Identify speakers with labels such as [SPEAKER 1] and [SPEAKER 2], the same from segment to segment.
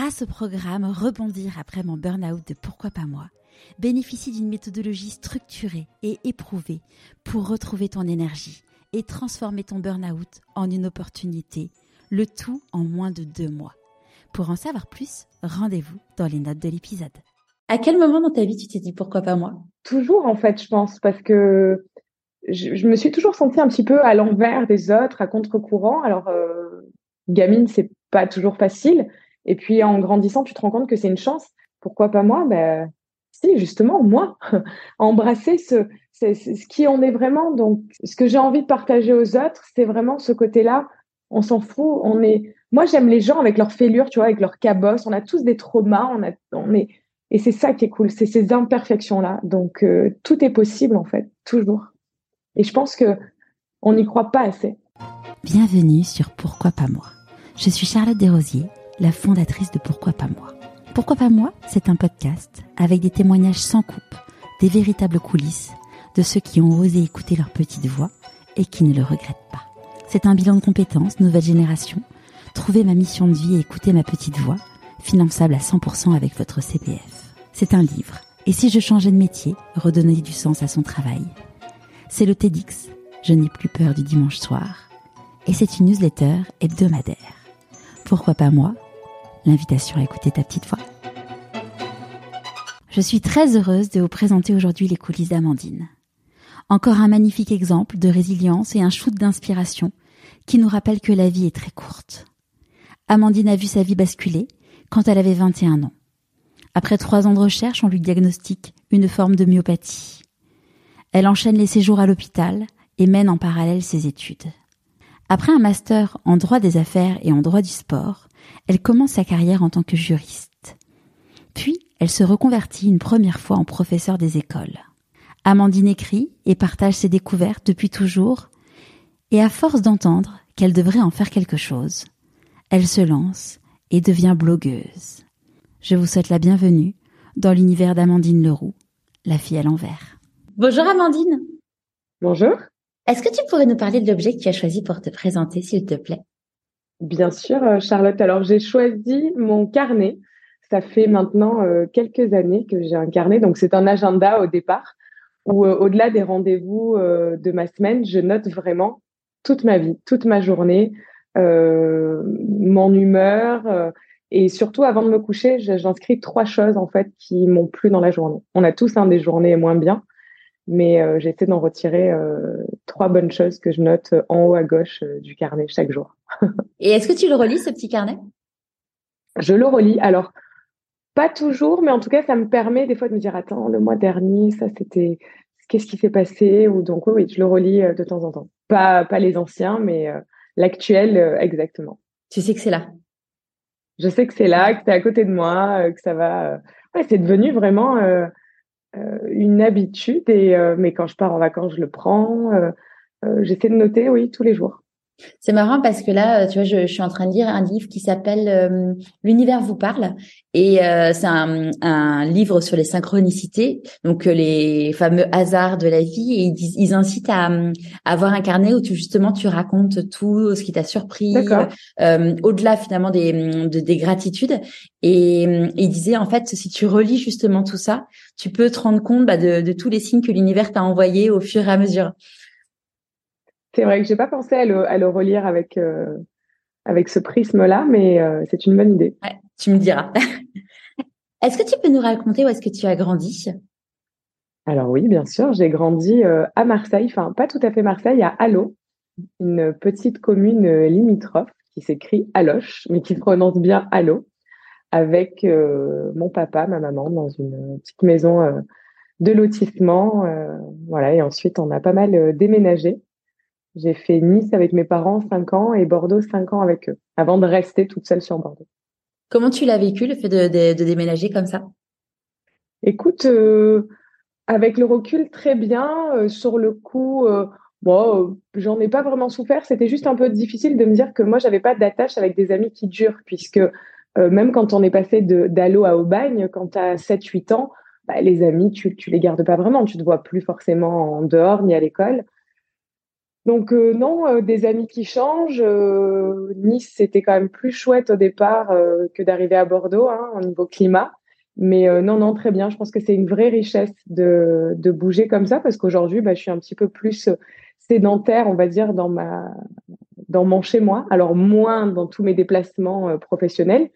[SPEAKER 1] grâce au programme Rebondir après mon burn-out de Pourquoi pas moi, bénéficie d'une méthodologie structurée et éprouvée pour retrouver ton énergie et transformer ton burn-out en une opportunité, le tout en moins de deux mois. Pour en savoir plus, rendez-vous dans les notes de l'épisode. À quel moment dans ta vie tu t'es dit pourquoi pas moi?
[SPEAKER 2] Toujours en fait, je pense, parce que je, me suis toujours sentie un petit peu à l'envers des autres, à contre-courant. Alors, euh, gamine, c'est pas toujours facile. Et puis en grandissant, tu te rends compte que c'est une chance. Pourquoi pas moi? Ben si, justement, moi, embrasser ce, qui on est vraiment. Donc, ce que j'ai envie de partager aux autres, c'est vraiment ce côté-là. On s'en fout. On est. Moi, j'aime les gens avec leurs fêlures, tu vois, avec leurs cabosses. On a tous des traumas. On a, on est. Et c'est ça qui est cool, c'est ces imperfections-là. Donc, euh, tout est possible en fait, toujours. Et je pense que on n'y croit pas assez.
[SPEAKER 1] Bienvenue sur Pourquoi pas moi. Je suis Charlotte Desrosiers, la fondatrice de Pourquoi pas moi. Pourquoi pas moi C'est un podcast avec des témoignages sans coupe, des véritables coulisses de ceux qui ont osé écouter leur petite voix et qui ne le regrettent pas. C'est un bilan de compétences, nouvelle génération, trouver ma mission de vie et écouter ma petite voix, finançable à 100% avec votre CPF. C'est un livre. Et si je changeais de métier, redonner du sens à son travail? C'est le TEDx. Je n'ai plus peur du dimanche soir. Et c'est une newsletter hebdomadaire. Pourquoi pas moi L'invitation à écouter ta petite voix. Je suis très heureuse de vous présenter aujourd'hui les coulisses d'Amandine. Encore un magnifique exemple de résilience et un shoot d'inspiration qui nous rappelle que la vie est très courte. Amandine a vu sa vie basculer quand elle avait 21 ans. Après trois ans de recherche, on lui diagnostique une forme de myopathie. Elle enchaîne les séjours à l'hôpital et mène en parallèle ses études. Après un master en droit des affaires et en droit du sport, elle commence sa carrière en tant que juriste. Puis, elle se reconvertit une première fois en professeur des écoles. Amandine écrit et partage ses découvertes depuis toujours, et à force d'entendre qu'elle devrait en faire quelque chose, elle se lance et devient blogueuse. Je vous souhaite la bienvenue dans l'univers d'Amandine Leroux, la fille à l'envers. Bonjour Amandine.
[SPEAKER 2] Bonjour.
[SPEAKER 1] Est-ce que tu pourrais nous parler de l'objet que tu as choisi pour te présenter, s'il te plaît?
[SPEAKER 2] Bien sûr, euh, Charlotte. Alors, j'ai choisi mon carnet. Ça fait maintenant euh, quelques années que j'ai un carnet. Donc, c'est un agenda au départ où, euh, au-delà des rendez-vous de ma semaine, je note vraiment toute ma vie, toute ma journée, mon humeur. et surtout, avant de me coucher, j'inscris trois choses, en fait, qui m'ont plu dans la journée. On a tous un des journées moins bien mais j'essaie d'en retirer trois bonnes choses que je note en haut à gauche euh, du carnet chaque jour.
[SPEAKER 1] Et est-ce que tu le relis, ce petit carnet?
[SPEAKER 2] Je le relis. Alors, pas toujours, mais en tout cas, ça me permet des fois de me dire, attends, le mois dernier, ça c'était, qu'est-ce qui s'est passé? Ou donc, oui, je le relis de temps en temps. Pas, pas les anciens, mais l'actuel, exactement.
[SPEAKER 1] Tu sais que c'est là.
[SPEAKER 2] Je sais que c'est là, que c'est à côté de moi, que ça va. Ouais, c'est devenu vraiment euh, une habitude. Et euh, mais quand je pars en vacances, je le prends. Euh, j'essaie de noter, oui, tous les jours.
[SPEAKER 1] C'est marrant parce que là, tu vois, je, je, suis en train de lire un livre qui s'appelle euh, L'univers vous parle. Et euh, c'est un, un, livre sur les synchronicités, donc euh, les fameux hasards de la vie. Et ils, ils incitent à, à, avoir un carnet où tu justement tu racontes tout ce qui t'a surpris, au-delà finalement des, de, des gratitudes. Et, et il disait en fait si tu relis justement tout ça, tu peux te rendre compte bah, de, de tous les signes que l'univers t'a envoyés au fur et à mesure.
[SPEAKER 2] C'est vrai que j'ai pas pensé à le, à le relire avec, euh, avec ce prisme-là, mais euh, c'est une bonne idée.
[SPEAKER 1] Ouais, tu me diras. est-ce que tu peux nous raconter où est-ce que tu as grandi?
[SPEAKER 2] Alors oui, bien sûr, j'ai grandi euh, à Marseille, enfin pas tout à fait Marseille, à Allo, une petite commune limitrophe qui s'écrit Aloche, mais qui se prononce bien Allo, avec mon papa, ma maman, dans une petite maison de lotissement. voilà, et ensuite on a pas mal déménagé. J'ai fait Nice avec mes parents 5 ans et Bordeaux 5 ans avec eux, avant de rester toute seule sur Bordeaux.
[SPEAKER 1] Comment tu l'as vécu, le fait de, de, déménager comme ça?
[SPEAKER 2] Écoute, euh, avec le recul, très bien. Euh, sur le coup, euh, bon, j'en ai pas vraiment souffert. C'était juste un peu difficile de me dire que moi, j'avais pas d'attache avec des amis qui durent, puisque même quand on est passé d'Allo à Aubagne, quand tu as 7-8 ans, bah, les amis, tu, tu les gardes pas vraiment. Tu te vois plus forcément en dehors ni à l'école. Donc non, des amis qui changent. nice, c'était quand même plus chouette au départ que d'arriver à Bordeaux hein, au niveau climat. Mais non, non, très bien. Je pense que c'est une vraie richesse de, de bouger comme ça parce qu'aujourd'hui, bah, je suis un petit peu plus sédentaire, on va dire, dans ma dans mon chez moi. Alors moins dans tous mes déplacements professionnels,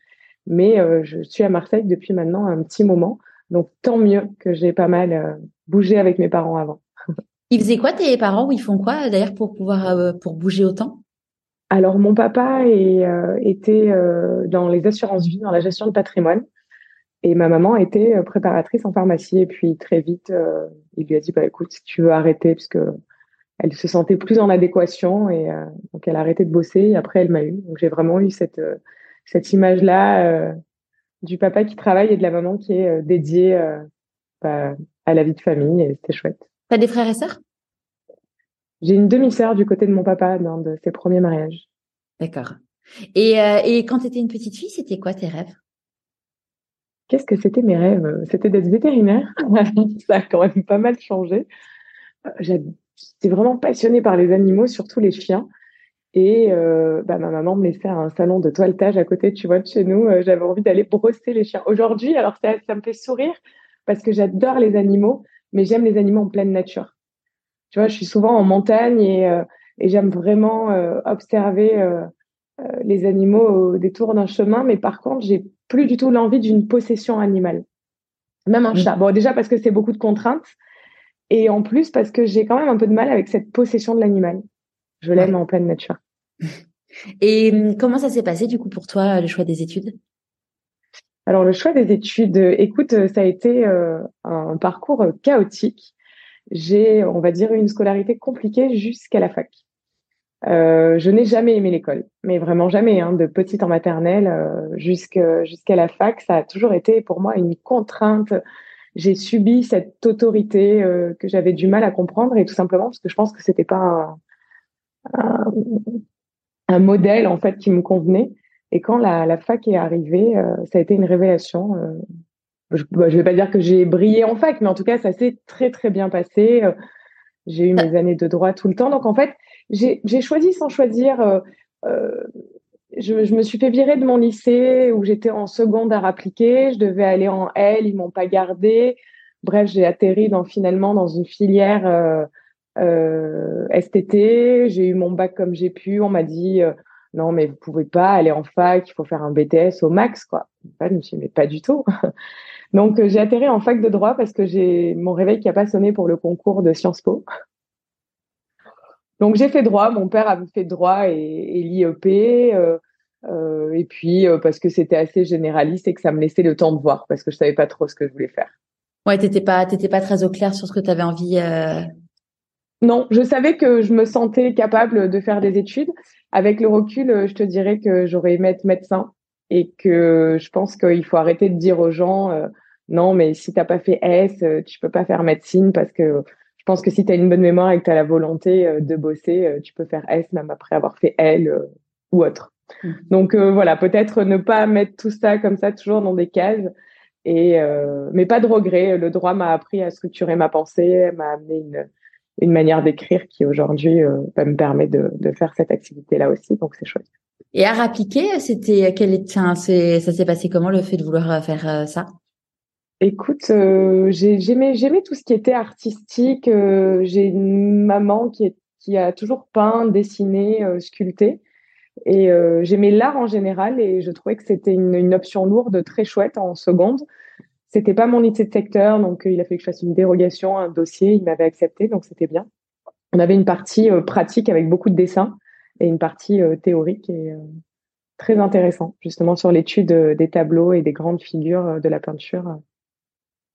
[SPEAKER 2] mais je suis à Marseille depuis maintenant un petit moment. Donc tant mieux que j'ai pas mal bougé avec mes parents avant.
[SPEAKER 1] Ils faisaient quoi tes parents ou ils font quoi d'ailleurs pour pouvoir pour bouger autant?
[SPEAKER 2] Alors mon papa est, était dans les assurances vie, dans la gestion de patrimoine. Et ma maman était préparatrice en pharmacie. Et puis très vite, il lui a dit bah écoute, si tu veux arrêter, puisque elle se sentait plus en adéquation et donc elle a arrêté de bosser. Et après, elle m'a eu. Donc j'ai vraiment eu cette cette image là du papa qui travaille et de la maman qui est dédiée bah, à la vie de famille. Et c'était chouette.
[SPEAKER 1] T'as des frères et sœurs?
[SPEAKER 2] J'ai une demi-sœur du côté de mon papa dans de ses premiers mariages.
[SPEAKER 1] D'accord. Et, et quand tu étais une petite fille, c'était quoi tes rêves?
[SPEAKER 2] Qu'est-ce que c'était mes rêves? C'était d'être vétérinaire. ça a quand même pas mal changé. J'étais vraiment passionnée par les animaux, surtout les chiens. Et euh, bah, ma maman me laissait un salon de toilettage à côté, tu vois, de chez nous. Euh, j'avais envie d'aller brosser les chiens. Aujourd'hui, alors ça, ça me fait sourire parce que j'adore les animaux, mais j'aime les animaux en pleine nature. Tu vois, je suis souvent en montagne et, euh, et j'aime vraiment observer les animaux au détour d'un chemin. Mais par contre, j'ai plus du tout l'envie d'une possession animale. Même un mmh. chat. Bon, déjà parce que c'est beaucoup de contraintes. Et en plus parce que j'ai quand même un peu de mal avec cette possession de l'animal. Je l'aime en pleine nature.
[SPEAKER 1] Et hum, comment ça s'est passé du coup pour toi le choix des études?
[SPEAKER 2] Alors le choix des études, écoute, ça a été euh, un parcours chaotique. J'ai, on va dire, une scolarité compliquée jusqu'à la fac. Euh, je n'ai jamais aimé l'école, mais vraiment jamais. Hein, de petite en maternelle euh, jusqu'à la fac, ça a toujours été pour moi une contrainte. J'ai subi cette autorité euh, que j'avais du mal à comprendre et tout simplement parce que je pense que c'était pas un, un, modèle en fait qui me convenait. Et quand la, la fac est arrivée, euh, ça a été une révélation. Euh, je, ne bah, vais pas dire que j'ai brillé en fac, mais en tout cas, ça s'est très très bien passé. J'ai eu mes années de droit tout le temps. Donc en fait, j'ai choisi sans choisir. Euh, euh, je, je, me suis fait virer de mon lycée où j'étais en seconde à appliquée. Je devais aller en L, ils m'ont pas gardé. Bref, j'ai atterri dans, finalement dans une filière euh, euh STT. J'ai eu mon bac comme j'ai pu. On m'a dit euh, non, mais vous pouvez pas aller en fac. Il faut faire un BTS au max, quoi. je me suis dit, mais pas du tout. Donc j'ai atterri en fac de droit parce que j'ai mon réveil qui a pas sonné pour le concours de Sciences Po. Donc j'ai fait droit, mon père avait fait droit et, et l'IEP, euh, euh, et puis euh, parce que c'était assez généraliste et que ça me laissait le temps de voir, parce que je savais pas trop ce que je voulais faire.
[SPEAKER 1] Ouais, t'étais pas, t'étais pas très au clair sur ce que tu avais envie. Euh...
[SPEAKER 2] Non, je savais que je me sentais capable de faire des études. Avec le recul, euh, je te dirais que j'aurais aimé être médecin et que je pense qu'il faut arrêter de dire aux gens euh, non, mais si t'as pas fait S, tu peux pas faire médecine parce que je pense que si tu as une bonne mémoire et que tu as la volonté euh, de bosser, euh, tu peux faire S même après avoir fait L euh, ou autre. Mmh. Donc voilà, peut-être ne pas mettre tout ça comme ça toujours dans des cases. Et mais pas de regret. Le droit m'a appris à structurer ma pensée, m'a amené une, une manière d'écrire qui aujourd'hui me permet de, de faire cette activité-là aussi. Donc c'est chouette.
[SPEAKER 1] Et à rappliquer, c'était quel ça s'est passé comment le fait de vouloir faire ça?
[SPEAKER 2] Écoute, euh, j'aimais tout ce qui était artistique. Euh, j'ai une maman qui a toujours peint, dessiné, euh, sculpté, et j'aimais l'art en général. Et je trouvais que c'était une, option lourde, très chouette en seconde. C'était pas mon idée de secteur, donc il a fait que je fasse une dérogation, un dossier. Il m'avait accepté, donc c'était bien. On avait une partie pratique avec beaucoup de dessins et une partie théorique et très intéressant, justement sur l'étude des tableaux et des grandes figures de la peinture.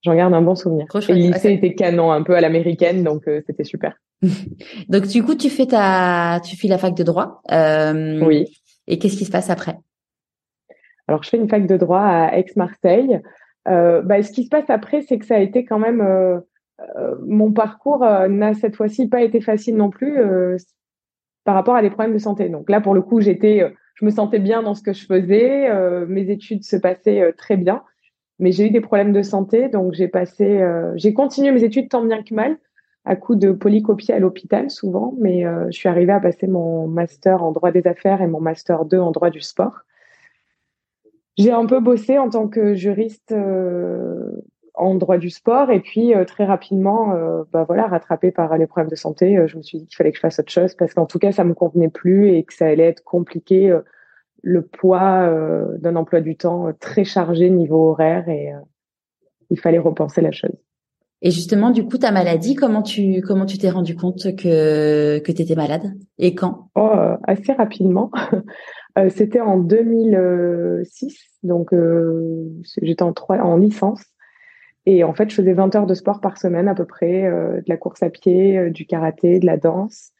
[SPEAKER 2] J'en garde un bon souvenir. Et le lycée était canon, un peu à l'américaine, donc euh, c'était super.
[SPEAKER 1] donc du coup, tu fais ta, tu fais la fac de droit.
[SPEAKER 2] Euh, oui.
[SPEAKER 1] Et qu'est-ce qui se passe après?
[SPEAKER 2] Alors, je fais une fac de droit à Aix-Marseille. Euh, bah, ce qui se passe après, c'est que ça a été quand même mon parcours n'a cette fois-ci pas été facile non plus par rapport à des problèmes de santé. Donc là, pour le coup, j'étais, je me sentais bien dans ce que je faisais. mes études se passaient très bien mais j'ai eu des problèmes de santé, donc j'ai passé, euh, j'ai continué mes études tant bien que mal, à coup de polycopie à l'hôpital souvent, mais je suis arrivée à passer mon master en droit des affaires et mon master 2 en droit du sport. J'ai un peu bossé en tant que juriste en droit du sport et puis très rapidement, bah voilà, rattrapée par les problèmes de santé, je me suis dit qu'il fallait que je fasse autre chose parce qu'en tout cas ça me convenait plus et que ça allait être compliqué le poids euh, d'un emploi du temps euh, très chargé niveau horaire et euh, il fallait repenser la chose.
[SPEAKER 1] Et justement, du coup, ta maladie, comment tu comment tu t'es rendu compte que que tu étais malade et quand?
[SPEAKER 2] Oh, Assez rapidement. C'était en 2006, donc j'étais en trois en licence. Et en fait, je faisais 20 heures de sport par semaine à peu près, de la course à pied, du karaté, de la danse.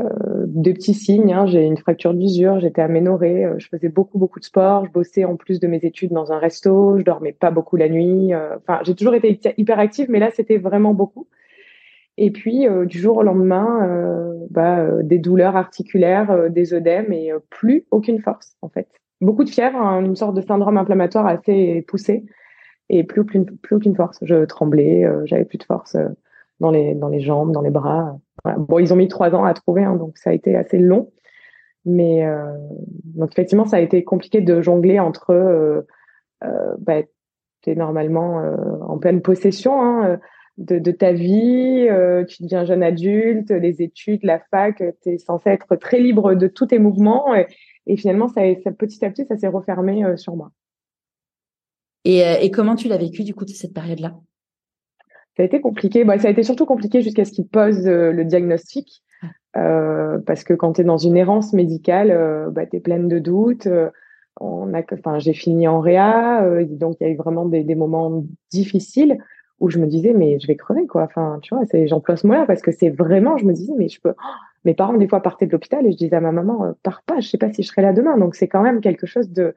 [SPEAKER 2] Euh, de petits signes. Hein. J'ai une fracture d'usure, j'étais aménorée, euh, je faisais beaucoup beaucoup de sport, je bossais en plus de mes études dans un resto, je dormais pas beaucoup la nuit. Euh, enfin, j'ai toujours été hyper active, mais là c'était vraiment beaucoup. Et puis du jour au lendemain, bah, des douleurs articulaires, des œdèmes et plus aucune force en fait. Beaucoup de fièvre, hein, une sorte de syndrome inflammatoire assez poussé et plus aucune, plus aucune force. Je tremblais, j'avais plus de force dans les dans les jambes, dans les bras. Bon, ils ont mis trois ans à trouver, hein, donc ça a été assez long. Mais euh, donc effectivement, ça a été compliqué de jongler entre euh, euh, bah, tu es normalement euh, en pleine possession hein, de, de, ta vie, euh, tu deviens jeune adulte, les études, la fac, tu es censé être très libre de tous tes mouvements. Et, finalement, ça, petit à petit, ça s'est refermé sur moi.
[SPEAKER 1] Et, comment tu l'as vécu du coup cette période-là?
[SPEAKER 2] Ça a été compliqué. Bah, ça a été surtout compliqué jusqu'à ce qu'ils posent euh, le diagnostic. Euh, parce que quand tu es dans une errance médicale, euh, bah, tu es pleine de doutes. Euh, j'ai fini en réa, donc il y a eu vraiment des, moments difficiles où je me disais mais je vais crever quoi. Enfin, tu vois, j'emploie ce mot-là parce que c'est vraiment, je me disais mais je peux. Oh, mes parents des fois partaient de l'hôpital et je disais à ma maman pars pas, je sais pas si je serai là demain. Donc c'est quand même quelque chose de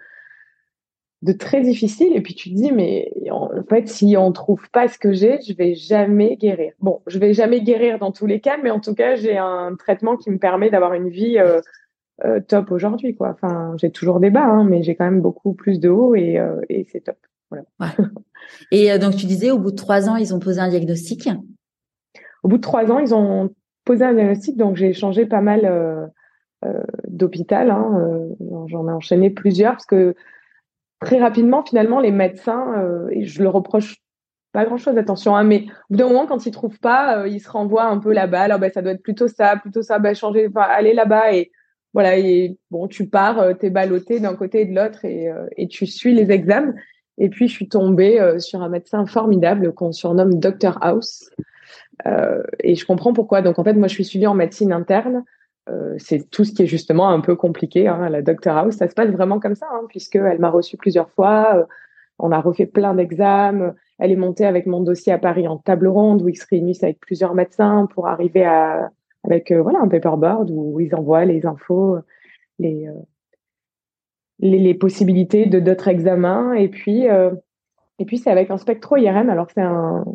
[SPEAKER 2] de très difficile. Et puis tu te dis, mais en fait, si on trouve pas ce que j'ai, je vais jamais guérir. Bon, je vais jamais guérir dans tous les cas, mais en tout cas, j'ai un traitement qui me permet d'avoir une vie euh, euh, top aujourd'hui, quoi. Enfin, j'ai toujours des bas, hein, mais j'ai quand même beaucoup plus de hauts et, euh, et c'est top. Voilà.
[SPEAKER 1] Et donc tu disais, au bout de trois ans, ils ont posé un diagnostic?
[SPEAKER 2] Au bout de trois ans, ils ont posé un diagnostic, donc j'ai changé pas mal d'hôpital. Hein, J'en ai enchaîné plusieurs parce que très rapidement, finalement, les médecins, euh, et je le reproche pas grand chose, attention, hein, mais au bout d'un moment, quand ils trouvent pas, euh, ils se renvoient un peu là-bas. Alors, ben, ça doit être plutôt ça, plutôt ça, ben, changer, aller là-bas et voilà. Et bon, tu pars, euh, t'es ballotté d'un côté et de l'autre et, euh, et tu suis les examens. Et puis, je suis tombée sur un médecin formidable qu'on surnomme Dr House. et je comprends pourquoi. Donc, en fait, moi, je suis suivie en médecine interne. Euh, c'est tout ce qui est justement un peu compliqué. Hein, la Dr House, ça se passe vraiment comme ça, hein, puisqu'elle m'a reçu plusieurs fois. Euh, on a refait plein d'examens. Elle est montée avec mon dossier à Paris en table ronde où ils se réunissent avec plusieurs médecins pour arriver à avec euh, voilà un paperboard où ils envoient les infos, les les, les, possibilités de d'autres examens. Et puis et puis c'est avec un spectro IRM. Alors c'est un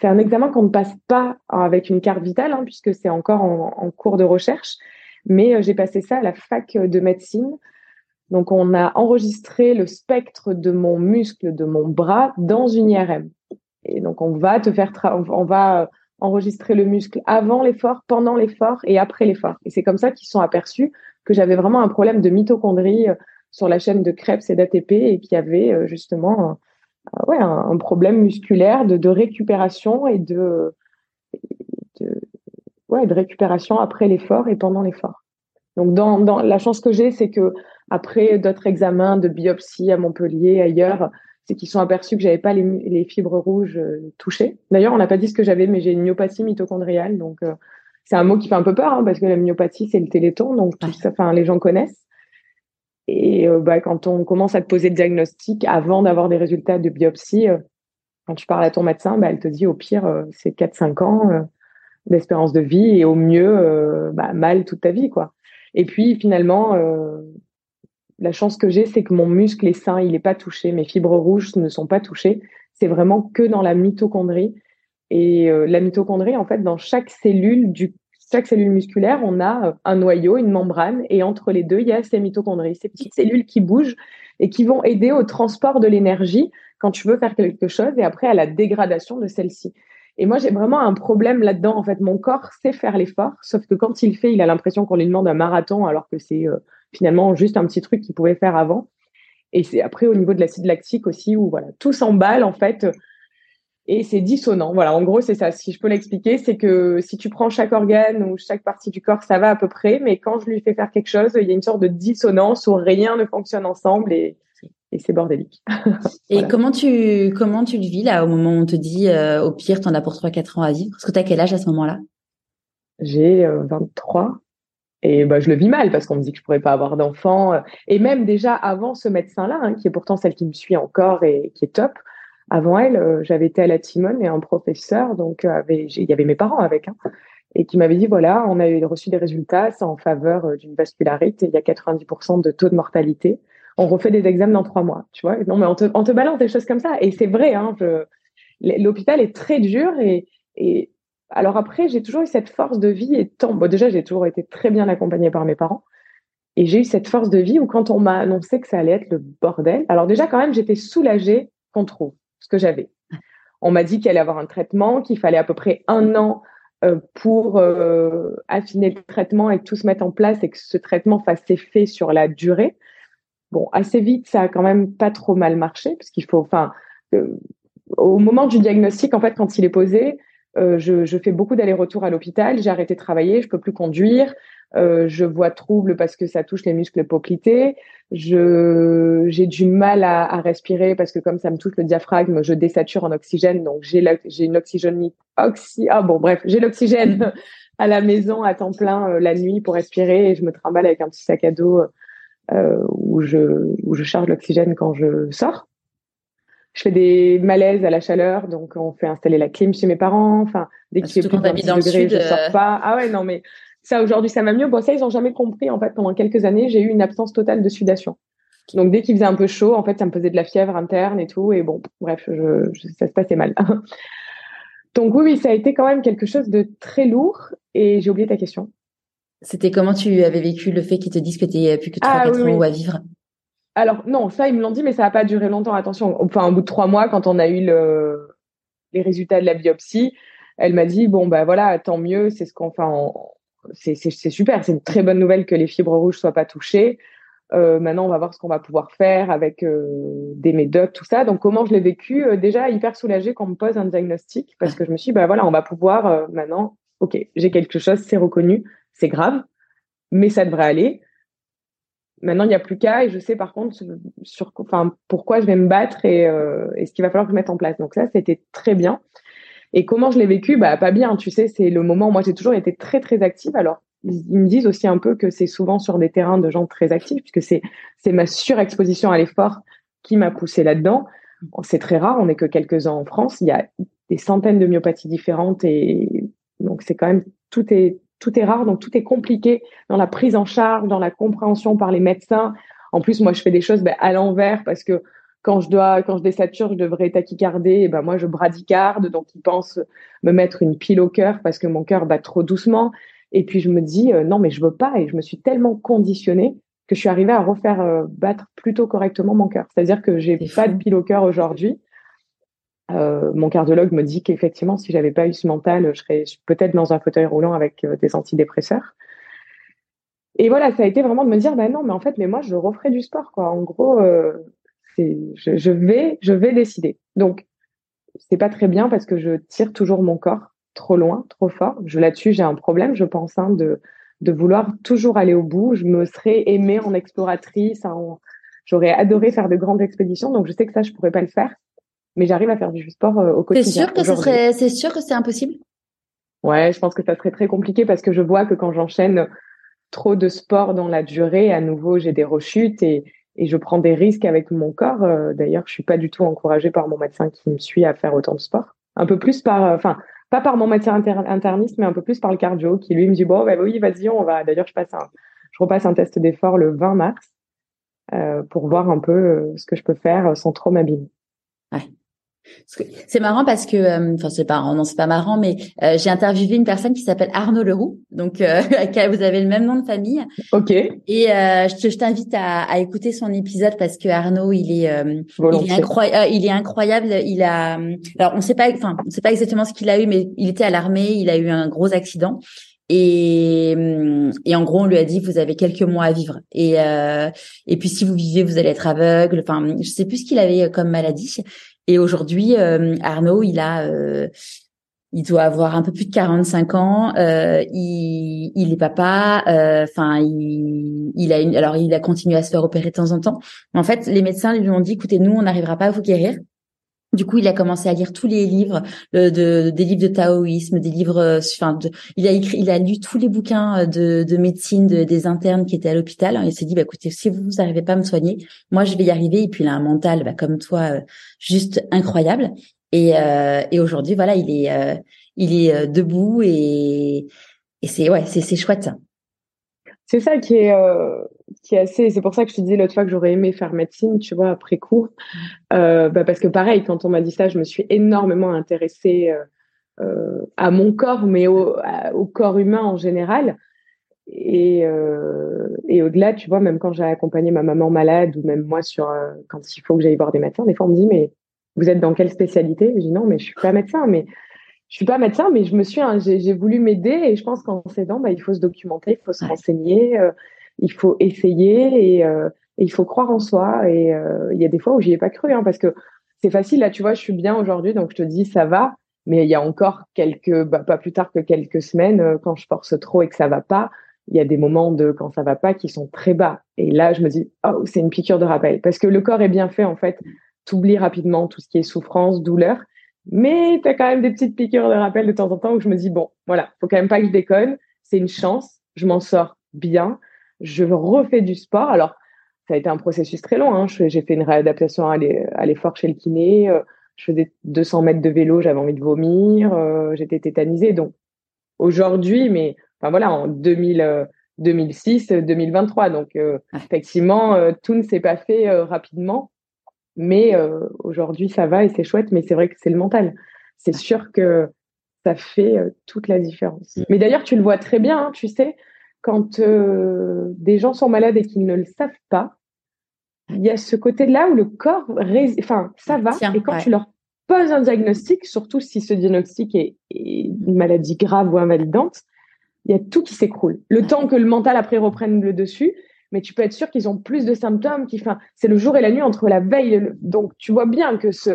[SPEAKER 2] c'est un examen qu'on ne passe pas avec une carte vitale, hein, puisque c'est encore en, cours de recherche. Mais euh, j'ai passé ça à la fac de médecine. Donc, on a enregistré le spectre de mon muscle, de mon bras, dans une IRM. Et donc, on va te faire, on va enregistrer le muscle avant l'effort, pendant l'effort et après l'effort. Et c'est comme ça qu'ils sont aperçus que j'avais vraiment un problème de mitochondrie euh, sur la chaîne de Krebs et d'ATP et qu'il y avait justement euh, ouais, un, problème musculaire de, de récupération et de, de, ouais, de récupération après l'effort et pendant l'effort. Donc, dans, dans, la chance que j'ai, c'est que après d'autres examens de biopsie à Montpellier, ailleurs, c'est qu'ils sont aperçus que j'avais pas les, les, fibres rouges euh, touchées. D'ailleurs, on n'a pas dit ce que j'avais, mais j'ai une myopathie mitochondriale. Donc, euh, c'est un mot qui fait un peu peur, hein, parce que la myopathie, c'est le téléthon, donc tout ça, enfin, les gens connaissent. Et euh, bah, quand on commence à te poser le diagnostic avant d'avoir des résultats de biopsie, euh, quand tu parles à ton médecin, bah, elle te dit au pire, euh, c'est 4-5 ans d'espérance de vie et au mieux, bah, mal toute ta vie. quoi. Et puis finalement, la chance que j'ai, c'est que mon muscle est sain, il n'est pas touché, mes fibres rouges ne sont pas touchées. C'est vraiment que dans la mitochondrie. Et la mitochondrie, en fait, dans chaque cellule du chaque cellule musculaire, on a euh, un noyau, une membrane, et entre les deux, il y a ces mitochondries, ces petites cellules qui bougent et qui vont aider au transport de l'énergie quand tu veux faire quelque chose et après à la dégradation de celle-ci. Et moi, j'ai vraiment un problème là-dedans. En fait, mon corps sait faire l'effort, sauf que quand il fait, il a l'impression qu'on lui demande un marathon, alors que c'est euh, finalement juste un petit truc qu'il pouvait faire avant. Et c'est après au niveau de l'acide lactique aussi, où voilà, tout s'emballe en fait. Et c'est dissonant. Voilà, en gros, c'est ça. Si je peux l'expliquer, c'est que si tu prends chaque organe ou chaque partie du corps, ça va à peu près. Mais quand je lui fais faire quelque chose, il y a une sorte de dissonance où rien ne fonctionne ensemble et, et c'est bordélique.
[SPEAKER 1] et comment tu comment tu le vis là au moment où on te dit euh, au pire, tu en as pour 3-4 ans à vivre? Parce que tu as quel âge à ce moment-là?
[SPEAKER 2] J'ai 23. Euh, et bah, je le vis mal parce qu'on me dit que je pourrais pas avoir d'enfant. Et même déjà avant ce médecin-là, hein, qui est pourtant celle qui me suit encore et qui est top, avant elle, euh, j'avais été à la Timone et un professeur, donc euh, il y avait mes parents avec, hein, et qui m'avait dit voilà, on a reçu des résultats, c'est en faveur euh, d'une vascularité, il y a 90% de taux de mortalité. On refait des examens dans trois mois, tu vois. Non, mais on te, balance des choses comme ça, et c'est vrai. Hein, l'hôpital est très dur et, et alors après, j'ai toujours eu cette force de vie et tant. Bon, déjà, j'ai toujours été très bien accompagnée par mes parents. Et j'ai eu cette force de vie où quand on m'a annoncé que ça allait être le bordel, alors déjà quand même, j'étais soulagée qu'on trouve ce que j'avais. On m'a dit qu'il allait avoir un traitement, qu'il fallait à peu près un an euh, pour euh, affiner le traitement et tout se mette en place et que ce traitement fasse effet sur la durée. Bon, assez vite, ça a quand même pas trop mal marché parce qu'il faut, enfin, euh, au moment du diagnostic, en fait, quand il est posé, je, je, fais beaucoup d'allers-retours à l'hôpital. J'ai arrêté de travailler, je peux plus conduire. Euh, je vois trouble parce que ça touche les muscles poplités. Je j'ai du mal à, à, respirer parce que comme ça me touche le diaphragme, je désature en oxygène. Donc j'ai j'ai une oxygène oxy ah bon bref j'ai l'oxygène à la maison à temps plein euh, la nuit pour respirer et je me trimballe avec un petit sac à dos euh, où je où je charge l'oxygène quand je sors. Je fais des malaises à la chaleur, donc on fait installer la clim chez mes parents. Enfin, dès qu'il fait plus de degrés, je sors euh. pas. Ah ouais, non mais ça, aujourd'hui, ça m'a mieux. Bon, ça, ils n'ont jamais compris. En fait, pendant quelques années, j'ai eu une absence totale de sudation. Donc, dès qu'il faisait un peu chaud, en fait, ça me faisait de la fièvre interne et tout. Et bon, bref, je, ça se passait mal. Donc, oui, oui, ça a été quand même quelque chose de très lourd. Et j'ai oublié ta question.
[SPEAKER 1] C'était comment tu avais vécu le fait qu'ils te disent que tu n'avais plus que 3-4 ah, ans à vivre?
[SPEAKER 2] Alors, non, ça, ils me l'ont dit, mais ça n'a pas duré longtemps. Attention, enfin, au bout de trois mois, quand on a eu le, les résultats de la biopsie, elle m'a dit, bon, bah voilà, tant mieux, c'est ce qu'on c'est super, c'est une très bonne nouvelle que les fibres rouges soient pas touchées. Euh, maintenant, on va voir ce qu'on va pouvoir faire avec euh, des médocs, tout ça. Donc, comment je l'ai vécu? Euh, Déjà, hyper soulagée qu'on me pose un diagnostic parce que je me suis dit, bah voilà, on va pouvoir maintenant, ok, j'ai quelque chose, c'est reconnu, c'est grave, mais ça devrait aller. Maintenant, il n'y a plus qu'à et je sais par contre sur, enfin, pourquoi je vais me battre et, et ce qu'il va falloir que je mette en place. Donc ça, c'était très bien. Et comment je l'ai vécu? Bah pas bien, tu sais, c'est le moment. Moi, j'ai toujours été très très active. Alors, ils, me disent aussi un peu que c'est souvent sur des terrains de gens très actifs, puisque c'est c'est ma surexposition à l'effort qui m'a poussé là-dedans. C'est très rare, on n'est que quelques-uns en France. Il y a des centaines de myopathies différentes et donc c'est quand même tout est tout est rare, donc tout est compliqué dans la prise en charge, dans la compréhension par les médecins. En plus, moi, je fais des choses ben, à l'envers parce que quand je dois, quand je désature, je devrais tachycarder, et ben moi je bradycarde, donc ils pensent me mettre une pile au cœur parce que mon cœur bat trop doucement. Et puis je me dis euh, non mais je veux pas et je me suis tellement conditionnée que je suis arrivée à refaire euh, battre plutôt correctement mon cœur. C'est-à-dire que j'ai pas de pile au cœur aujourd'hui. Euh, mon cardiologue me dit qu'effectivement, si j'avais pas eu ce mental, je serais peut-être dans un fauteuil roulant avec des antidépresseurs. Et voilà, ça a été vraiment de me dire, bah non, mais en fait, mais moi, je referai du sport, quoi. En gros, je, vais, je vais décider. Donc, c'est pas très bien parce que je tire toujours mon corps trop loin, trop fort. Je là-dessus, j'ai un problème, je pense, hein, de de vouloir toujours aller au bout. Je me serais aimée en exploratrice. J'aurais adoré faire de grandes expéditions, donc je sais que ça, je pourrais pas le faire. Mais j'arrive à faire du sport euh, au quotidien.
[SPEAKER 1] C'est sûr que ce serait, c'est sûr que c'est impossible?
[SPEAKER 2] Ouais, je pense que ça serait très compliqué parce que je vois que quand j'enchaîne trop de sport dans la durée, à nouveau, j'ai des rechutes et, et je prends des risques avec mon corps. Euh, d'ailleurs, je suis pas du tout encouragée par mon médecin qui me suit à faire autant de sport. Un peu plus par, euh, enfin, pas par mon médecin interniste, mais un peu plus par le cardio qui lui me dit bon, bah oui, vas-y, on va. D'ailleurs, je passe un, je repasse un test d'effort le 20 mars euh, pour voir un peu ce que je peux faire sans trop m'abîmer.
[SPEAKER 1] C'est marrant parce que, euh, enfin c'est pas, non c'est pas marrant, mais euh, j'ai interviewé une personne qui s'appelle Arnaud Leroux, donc euh, vous avez le même nom de famille.
[SPEAKER 2] Ok.
[SPEAKER 1] Et je, je t'invite à, à, écouter son épisode parce que Arnaud il est, il est incroyable, il est incroyable. Il a, alors on sait pas, enfin on sait pas exactement ce qu'il a eu, mais il était à l'armée, il a eu un gros accident. Et, et en gros, on lui a dit vous avez quelques mois à vivre. Et et puis si vous vivez, vous allez être aveugle. Enfin, je sais plus ce qu'il avait comme maladie. Et aujourd'hui, euh, Arnaud, il a, euh, il doit avoir un peu plus de 45 ans. Euh, il, il est papa. Enfin, il, il a une, alors il a continué à se faire opérer de temps en temps. En fait, les médecins lui ont dit, écoutez, nous, on n'arrivera pas à vous guérir. Du coup, il a commencé à lire tous les livres de, des livres de taoïsme, des livres. Enfin, il a écrit, il a lu tous les bouquins de, de médecine des internes qui étaient à l'hôpital. Il s'est dit, bah, écoutez, si vous n'arrivez pas à me soigner, moi, je vais y arriver. Et puis, il a un mental, bah, comme toi, euh, juste incroyable. Et, euh, et aujourd'hui, voilà, il est, euh, il est debout et, et c'est ouais, c'est chouette.
[SPEAKER 2] C'est ça qui est, euh, qui est assez. C'est pour ça que je te disais l'autre fois que j'aurais aimé faire médecine, tu vois, après cours. Euh, bah parce que pareil, quand on m'a dit ça, je me suis énormément intéressée euh, à mon corps, mais au, au, corps humain en général. Et, et au-delà, tu vois, même quand j'ai accompagné ma maman malade ou même moi sur quand il faut que j'aille voir des médecins, des fois on me dit mais vous êtes dans quelle spécialité? Je dis non, mais je suis pas médecin, mais je suis pas médecin, mais je me suis, hein, j'ai voulu m'aider et je pense qu'en s'aidant, bah, il faut se documenter, il faut se renseigner, euh, il faut essayer et, euh, et, il faut croire en soi. Et euh, il y a des fois où j'y ai pas cru, hein, parce que c'est facile. Là, tu vois, je suis bien aujourd'hui, donc je te dis ça va. Mais il y a encore quelques, bah, pas plus tard que quelques semaines, quand je force trop et que ça va pas, il y a des moments de quand ça va pas qui sont très bas. Et là, je me dis, oh, c'est une piqûre de rappel, parce que le corps est bien fait en fait. T'oublies rapidement tout ce qui est souffrance, douleur. Mais tu as quand même des petites piqûres de rappel de temps en temps où je me dis, bon, voilà, faut quand même pas que je déconne. C'est une chance. Je m'en sors bien. Je refais du sport. Alors, ça a été un processus très long. Hein. J'ai fait une réadaptation à l'effort chez le kiné. Euh, je faisais 200 mètres de vélo, j'avais envie de vomir. Euh, j'étais tétanisée. Donc, aujourd'hui, mais enfin voilà, en 2000, 2006, 2023. Donc, euh, effectivement, tout ne s'est pas fait rapidement. Mais euh, aujourd'hui, ça va et c'est chouette, mais c'est vrai que c'est le mental. C'est sûr que ça fait euh, toute la différence. Mm. Mais d'ailleurs, tu le vois très bien, hein, tu sais, quand euh, des gens sont malades et qu'ils ne le savent pas, il y a ce côté-là où le corps, enfin, ça va. et quand tu leur poses un diagnostic, surtout si ce diagnostic est, est, une maladie grave ou invalidante, il y a tout qui s'écroule. Le temps que le mental après reprenne le dessus, mais tu peux être sûr qu'ils ont plus de symptômes. Qui, enfin, c'est le jour et la nuit entre la veille. Et le... Donc, tu vois bien que ce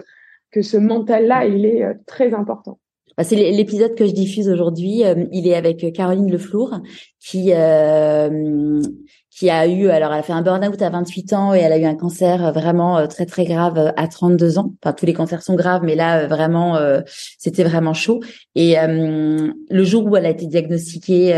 [SPEAKER 2] que ce mental-là, il est euh, très important.
[SPEAKER 1] Bah, c'est l'épisode que je diffuse aujourd'hui. Euh, il est avec Caroline Leflour, qui euh, qui a eu, alors elle a fait un burn-out à 28 ans et elle a eu un cancer euh, vraiment euh, très très grave euh, à 32 ans. Enfin, tous les cancers sont graves, mais là vraiment, c'était vraiment chaud. Et le jour où elle a été diagnostiquée,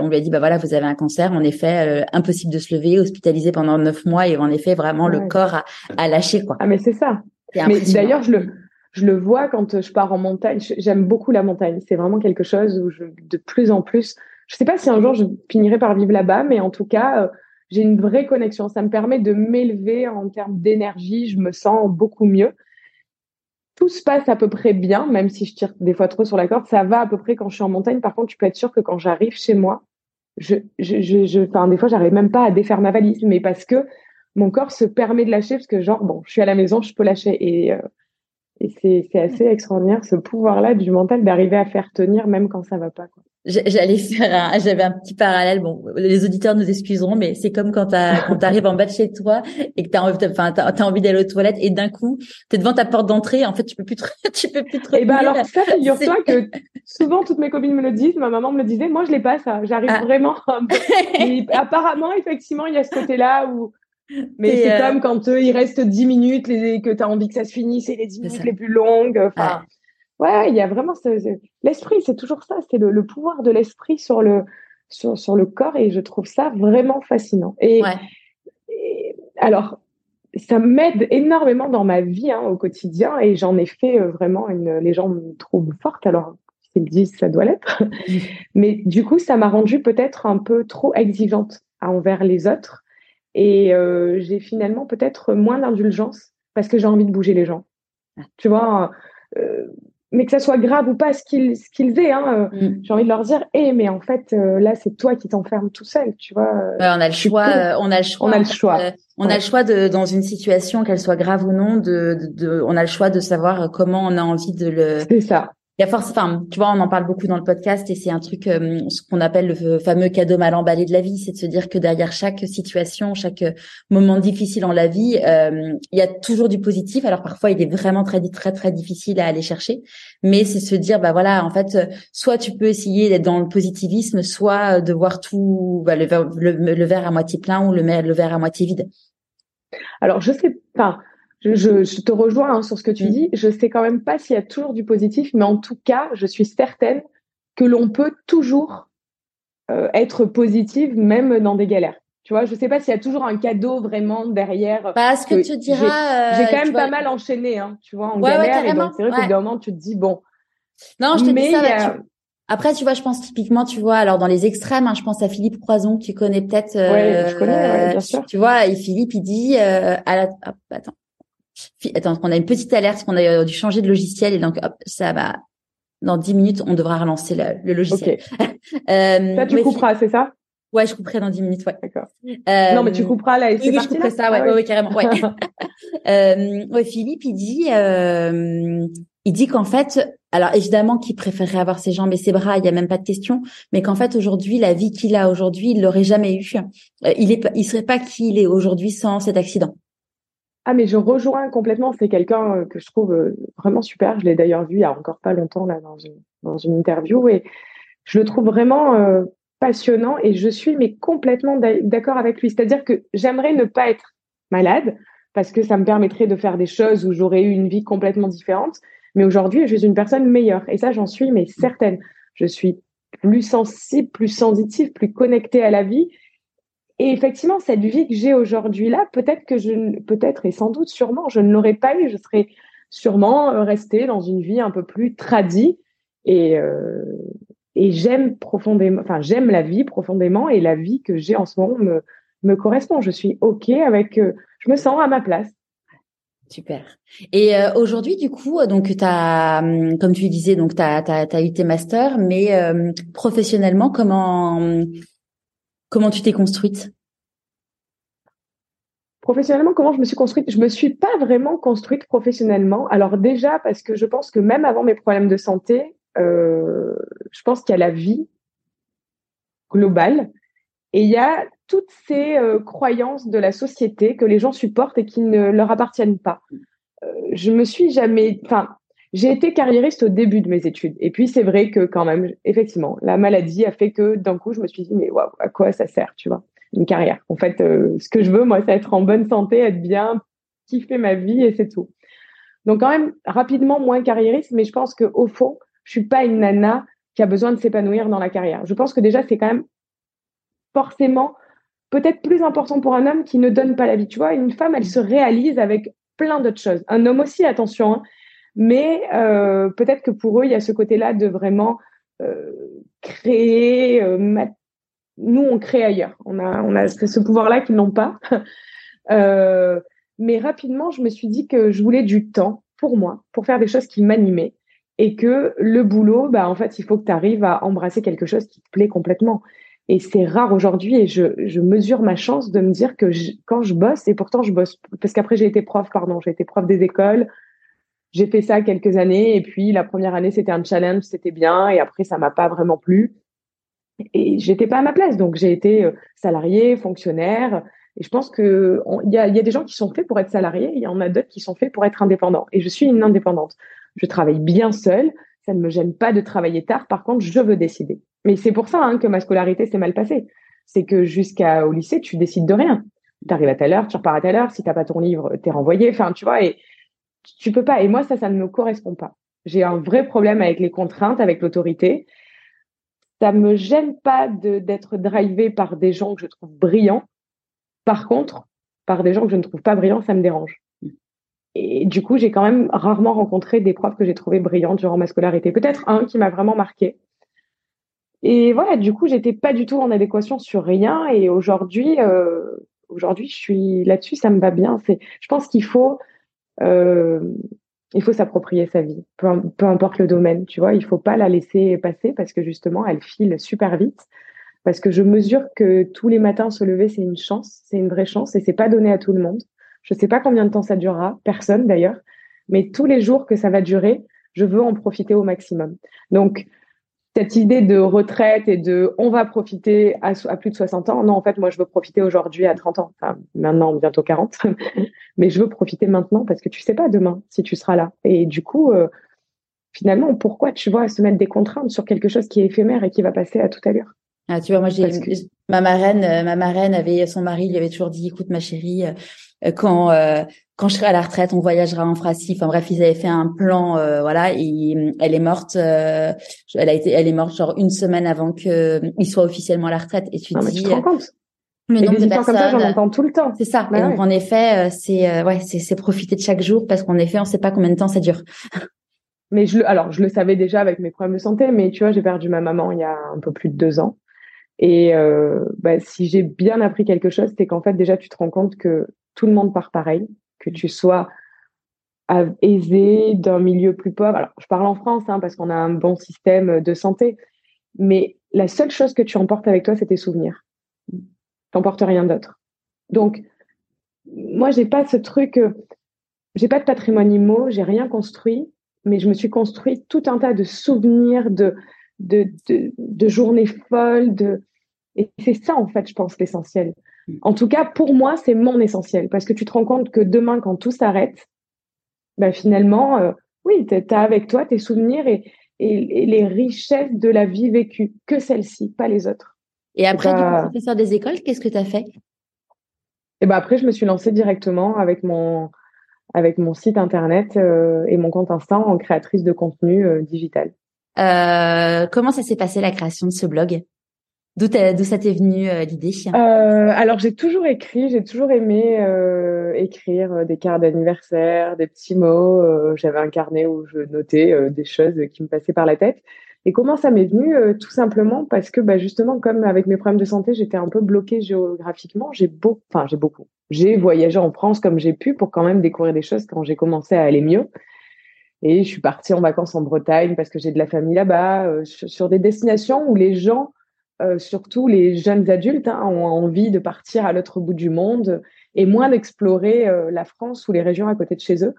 [SPEAKER 1] on lui a dit bah voilà, vous avez un cancer. En effet, impossible de se lever, hospitalisé pendant neuf mois et en effet vraiment le corps a, a lâché quoi.
[SPEAKER 2] Ah mais c'est ça. Mais d'ailleurs je le je le vois quand je pars en montagne. J'aime beaucoup la montagne. C'est vraiment quelque chose où je de plus en plus je sais pas si un jour je finirai par vivre là-bas, mais en tout cas, euh, j'ai une vraie connexion. Ça me permet de m'élever en termes d'énergie. Je me sens beaucoup mieux. Tout se passe à peu près bien, même si je tire des fois trop sur la corde. Ça va à peu près quand je suis en montagne. Par contre, tu peux être sûr que quand j'arrive chez moi, je, je, je, je enfin, des fois, j'arrive même pas à défaire ma valise, mais parce que mon corps se permet de lâcher, parce que genre, bon, je suis à la maison, je peux lâcher. Et, euh, et c'est assez extraordinaire, ce pouvoir-là du mental d'arriver à faire tenir même quand ça va pas.
[SPEAKER 1] J'allais faire un, j'avais un petit parallèle. Bon, les auditeurs nous excuseront, mais c'est comme quand tu arrives en bas de chez toi et que t'as envie, enfin, t'as, as envie d'aller aux toilettes et d'un coup, t'es devant ta porte d'entrée. En fait, tu peux plus, te, tu peux plus te.
[SPEAKER 2] Et eh ben alors ça, figure-toi que souvent toutes mes copines me le disent. Ma maman me le disait. Moi, je l'ai pas ça. J'arrive ah. vraiment. apparemment, effectivement, il y a ce côté-là où. Mais c'est euh, comme quand euh, il reste 10 minutes et que tu as envie que ça se finisse, c'est les 10 minutes les plus longues. Enfin. Ouais, il y a vraiment l'esprit, c'est toujours ça, c'est le, pouvoir de l'esprit sur le sur, sur, le corps et je trouve ça vraiment fascinant. Et, alors, ça m'aide énormément dans ma vie hein, au quotidien et j'en ai fait euh, vraiment une. Les gens me trouvent forte, alors s'ils disent ça doit l'être. Mais du coup, ça m'a rendue peut-être un peu trop exigeante envers les autres et euh, j'ai finalement peut-être moins d'indulgence parce que j'ai envie de bouger les gens. tu vois. Euh, mais que ça soit grave ou pas ce qu'ils ce qu'ils aient hein, euh, mm. j'ai envie de leur dire eh mais en fait euh, là c'est toi qui t'enfermes tout seul tu vois
[SPEAKER 1] on a le choix on a le choix
[SPEAKER 2] on a le choix.
[SPEAKER 1] on a le choix de dans une situation qu'elle soit grave ou non de, de, de, on a le choix de savoir comment on a envie de le
[SPEAKER 2] c'est ça
[SPEAKER 1] il y a force, enfin, tu vois, on en parle beaucoup dans le podcast et c'est un truc, euh, ce qu'on appelle le fameux cadeau mal emballé de la vie, c'est de se dire que derrière chaque situation, chaque euh, moment difficile dans la vie, euh, il y a toujours du positif. Alors parfois, il est vraiment très très très difficile à aller chercher, mais c'est se dire, bah voilà, en fait, soit tu peux essayer d'être dans le positivisme, soit de voir tout, bah, le, le, verre à moitié plein ou le, le verre à moitié vide.
[SPEAKER 2] Alors je sais pas je, te rejoins hein, sur ce que tu mm. dis. Je sais quand même pas s'il y a toujours du positif, mais en tout cas, je suis certaine que l'on peut toujours euh, être positive, même dans des galères. Tu vois, je sais pas s'il y a toujours un cadeau vraiment derrière.
[SPEAKER 1] Bah, ce que, tu diras.
[SPEAKER 2] J'ai euh, quand même pas mal enchaîné, hein, tu vois, en galère. et donc, c'est vrai qu'au bout moment, tu te dis, bon.
[SPEAKER 1] Non, je te dis ça. Après, tu vois, je pense typiquement, tu vois, alors dans les extrêmes, hein, je pense à Philippe Croison, que tu connais peut-être.
[SPEAKER 2] Euh, je connais, bien sûr.
[SPEAKER 1] Tu vois, et Philippe, il dit, euh, à la... attends, Attends, on a une petite alerte qu'on a euh, dû changer de logiciel et donc hop, ça va. Dans 10 minutes, on devra relancer le, logiciel.
[SPEAKER 2] euh, ça, tu couperas, c'est ça?
[SPEAKER 1] Ouais, je couperai dans 10 minutes, ouais.
[SPEAKER 2] D'accord. Euh, non, mais tu couperas là et
[SPEAKER 1] c'est
[SPEAKER 2] oui,
[SPEAKER 1] je couperai ça, ouais, ah, ouais, carrément, ouais. euh, ouais, Philippe, il dit, euh, il dit qu'en fait, alors évidemment qu'il préférerait avoir ses jambes et ses bras, il y a même pas de question, mais qu'en fait aujourd'hui, la vie qu'il a aujourd'hui, il l'aurait jamais eu. Il est, il serait pas qui il est aujourd'hui sans cet accident.
[SPEAKER 2] Ah, mais je rejoins complètement. C'est quelqu'un euh, que je trouve euh, vraiment super. Je l'ai d'ailleurs vu il y a encore pas longtemps là dans une, dans une interview et je le trouve vraiment euh, passionnant et je suis mais complètement d'accord avec lui. C'est-à-dire que j'aimerais ne pas être malade parce que ça me permettrait de faire des choses où j'aurais eu une vie complètement différente. Mais aujourd'hui, je suis une personne meilleure et ça, j'en suis mais certaine. Je suis plus sensible, plus sensitive, plus connectée à la vie et effectivement, cette vie que j'ai aujourd'hui là, peut-être que je, peut-être et sans doute, sûrement, je ne l'aurais pas eu. Je serais sûrement euh, restée dans une vie un peu plus tradie. Et, euh, et j'aime profondément, enfin, j'aime la vie profondément et la vie que j'ai en ce moment me, me correspond. Je suis OK avec, euh, je me sens à ma place.
[SPEAKER 1] Super. Et aujourd'hui, du coup, donc as, hum, comme tu disais, donc tu as, as, eu tes masters, mais professionnellement, comment Comment tu t'es construite?
[SPEAKER 2] Professionnellement, comment je me suis construite? Je me suis pas vraiment construite professionnellement. Alors déjà parce que je pense que même avant mes problèmes de santé, euh, je pense qu'il y a la vie globale et il y a toutes ces euh, croyances de la société que les gens supportent et qui ne leur appartiennent pas. Euh, je me suis jamais, enfin, j'ai été carriériste au début de mes études. Et puis, c'est vrai que quand même, effectivement, la maladie a fait que d'un coup, je me suis dit, mais waouh, à quoi ça sert, tu vois, une carrière? En fait, euh, ce que je veux, moi, c'est être en bonne santé, être bien, kiffer ma vie et c'est tout. Donc, quand même, rapidement, moins carriériste, mais je pense qu'au fond, je suis pas une nana qui a besoin de s'épanouir dans la carrière. Je pense que déjà, c'est quand même forcément peut-être plus important pour un homme qui ne donne pas la vie. Tu vois, une femme, elle se réalise avec plein d'autres choses. Un homme aussi, attention, hein, mais euh, peut-être que pour eux, il y a ce côté-là de vraiment euh, créer. Euh, nous, on crée ailleurs. On a, on a ce pouvoir-là qu'ils n'ont pas. Euh, mais rapidement, je me suis dit que je voulais du temps pour moi, pour faire des choses qui m'animaient. Et que le boulot, bah, en fait, il faut que tu arrives à embrasser quelque chose qui te plaît complètement. Et c'est rare aujourd'hui et je, je, mesure ma chance de me dire que quand je bosse, et pourtant je bosse, parce qu'après j'ai été prof, pardon, j'ai été prof des écoles, j'ai fait ça quelques années et puis la première année c'était un challenge, c'était bien et après ça m'a pas vraiment plu et j'étais pas à ma place donc j'ai été euh, salarié, fonctionnaire et je pense que il y a, y a des gens qui sont faits pour être salariés, il y en a d'autres qui sont faits pour être indépendants et je suis une indépendante. Je travaille bien seule, ça ne me gêne pas de travailler tard. Par contre, je veux décider. Mais c'est pour ça hein, que ma scolarité s'est mal passée. C'est que jusqu'au lycée, tu décides de rien. Tu arrives à telle heure, tu repars à telle heure. Si t'as pas ton livre, t'es renvoyé. Enfin, tu vois. Et tu peux pas. Et moi, ça, ça ne me correspond pas. J'ai un vrai problème avec les contraintes, avec l'autorité. Ça me gêne pas d'être drivé par des gens que je trouve brillants. Par contre, par des gens que je ne trouve pas brillants, ça me dérange. Et du coup, j'ai quand même rarement rencontré des profs que j'ai trouvé brillants durant ma scolarité. Peut-être un qui m'a vraiment marqué. Et voilà, du coup, j'étais pas du tout en adéquation sur rien. Et aujourd'hui, euh, aujourd'hui, je suis là-dessus, ça me va bien. C'est, je pense qu'il faut euh, il faut s'approprier sa vie, peu, peu, importe le domaine, tu vois. Il faut pas la laisser passer parce que justement, elle file super vite. Parce que je mesure que tous les matins se lever, c'est une chance, c'est une vraie chance et c'est pas donné à tout le monde. Je sais pas combien de temps ça durera, personne d'ailleurs, mais tous les jours que ça va durer, je veux en profiter au maximum. Donc, cette idée de retraite et de on va profiter à, plus de 60 ans, non, en fait, moi, je veux profiter aujourd'hui à 30 ans, enfin, maintenant, bientôt 40, mais je veux profiter maintenant parce que tu sais pas demain si tu seras là. Et du coup, euh, finalement, pourquoi tu vois se mettre des contraintes sur quelque chose qui est éphémère et qui va passer à tout à l'heure
[SPEAKER 1] ah, tu vois, moi, j'ai ma marraine, euh, ma marraine avait son mari lui avait toujours dit, écoute, ma chérie, euh, quand je serai à la retraite, on voyagera en Francie. Enfin bref, ils avaient fait un plan, euh, voilà. Et elle est morte. Euh, elle a été, elle est morte genre une semaine avant que il soit officiellement à la retraite. Et tu
[SPEAKER 2] non,
[SPEAKER 1] dis.
[SPEAKER 2] Mais tu te rends compte le nombre de personnes. Comme ça, j'en entends tout le temps.
[SPEAKER 1] C'est ça. et bah donc en effet, c'est ouais, c'est profiter de chaque jour parce qu'en effet, on ne sait pas combien de temps ça dure.
[SPEAKER 2] Mais je le, alors je le savais déjà avec mes problèmes de santé, mais tu vois, j'ai perdu ma maman il y a un peu plus de deux ans. Et euh, bah, si j'ai bien appris quelque chose, c'est qu'en fait déjà tu te rends compte que tout le monde part pareil que tu sois aisé d'un milieu plus pauvre. Alors, je parle en France hein, parce qu'on a un bon système de santé, mais la seule chose que tu emportes avec toi, c'est tes souvenirs. Tu n'emportes rien d'autre. Donc, moi, j'ai pas ce truc, euh, j'ai pas de patrimoine immo, j'ai rien construit, mais je me suis construit tout un tas de souvenirs, de, de, de, de journées folles, de, et c'est ça, en fait, je pense, l'essentiel. En tout cas, pour moi, c'est mon essentiel parce que tu te rends compte que demain, quand tout s'arrête, bah, finalement, euh, oui, tu as avec toi tes souvenirs et, et, les richesses de la vie vécue, que celle-ci, pas les autres.
[SPEAKER 1] Et après, du coup, professeur des écoles, qu'est-ce que tu as fait?
[SPEAKER 2] Et ben après, je me suis lancée directement avec mon, avec mon site internet euh, et mon compte Insta en créatrice de contenu euh, digital.
[SPEAKER 1] comment ça s'est passé la création de ce blog? D'où ça t'est venu euh, l'idée?
[SPEAKER 2] Euh, Alors j'ai toujours écrit, j'ai toujours aimé euh, écrire euh, des cartes d'anniversaire, des petits mots. J'avais un carnet où je notais des choses qui me passaient par la tête. Et comment ça m'est venu Tout simplement parce que bah, justement, comme avec mes problèmes de santé, j'étais un peu bloquée géographiquement. J'ai beaucoup, enfin j'ai beaucoup. J'ai voyagé en France comme j'ai pu pour quand même découvrir des choses quand j'ai commencé à aller mieux. Et je suis partie en vacances en Bretagne parce que j'ai de la famille là-bas, sur des destinations où les gens euh, surtout les jeunes adultes hein, ont envie de partir à l'autre bout du monde et moins d'explorer euh, la France ou les régions à côté de chez eux.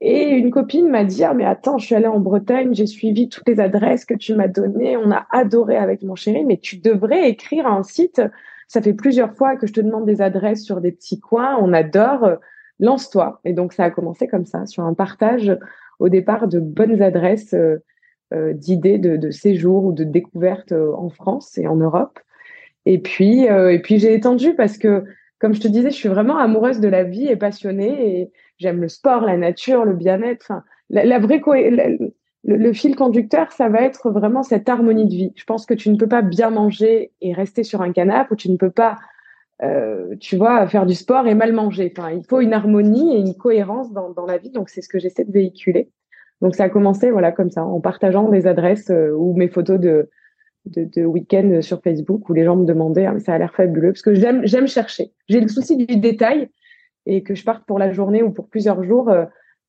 [SPEAKER 2] Et une copine m'a dit ah mais attends je suis allée en Bretagne j'ai suivi toutes les adresses que tu m'as données on a adoré avec mon chéri mais tu devrais écrire un site ça fait plusieurs fois que je te demande des adresses sur des petits coins on adore lance-toi et donc ça a commencé comme ça sur un partage au départ de bonnes adresses euh, euh, d'idées de, séjour ou de découverte euh, en France et en Europe. Et puis, euh, et puis j'ai étendu parce que, comme je te disais, je suis vraiment amoureuse de la vie et passionnée et j'aime le sport, la nature, le bien-être. La, vraie le, fil conducteur, ça va être vraiment cette harmonie de vie. Je pense que tu ne peux pas bien manger et rester sur un canapé ou tu ne peux pas, euh, tu vois, faire du sport et mal manger. Enfin, il faut une harmonie et une cohérence dans, dans la vie. Donc, c'est ce que j'essaie de véhiculer. Donc ça a commencé voilà comme ça, en partageant des adresses euh, ou mes photos de, week-end sur Facebook où les gens me demandaient ah, ça a l'air fabuleux parce que j'aime j'aime chercher. J'ai le souci du détail et que je parte pour la journée ou pour plusieurs jours. Euh,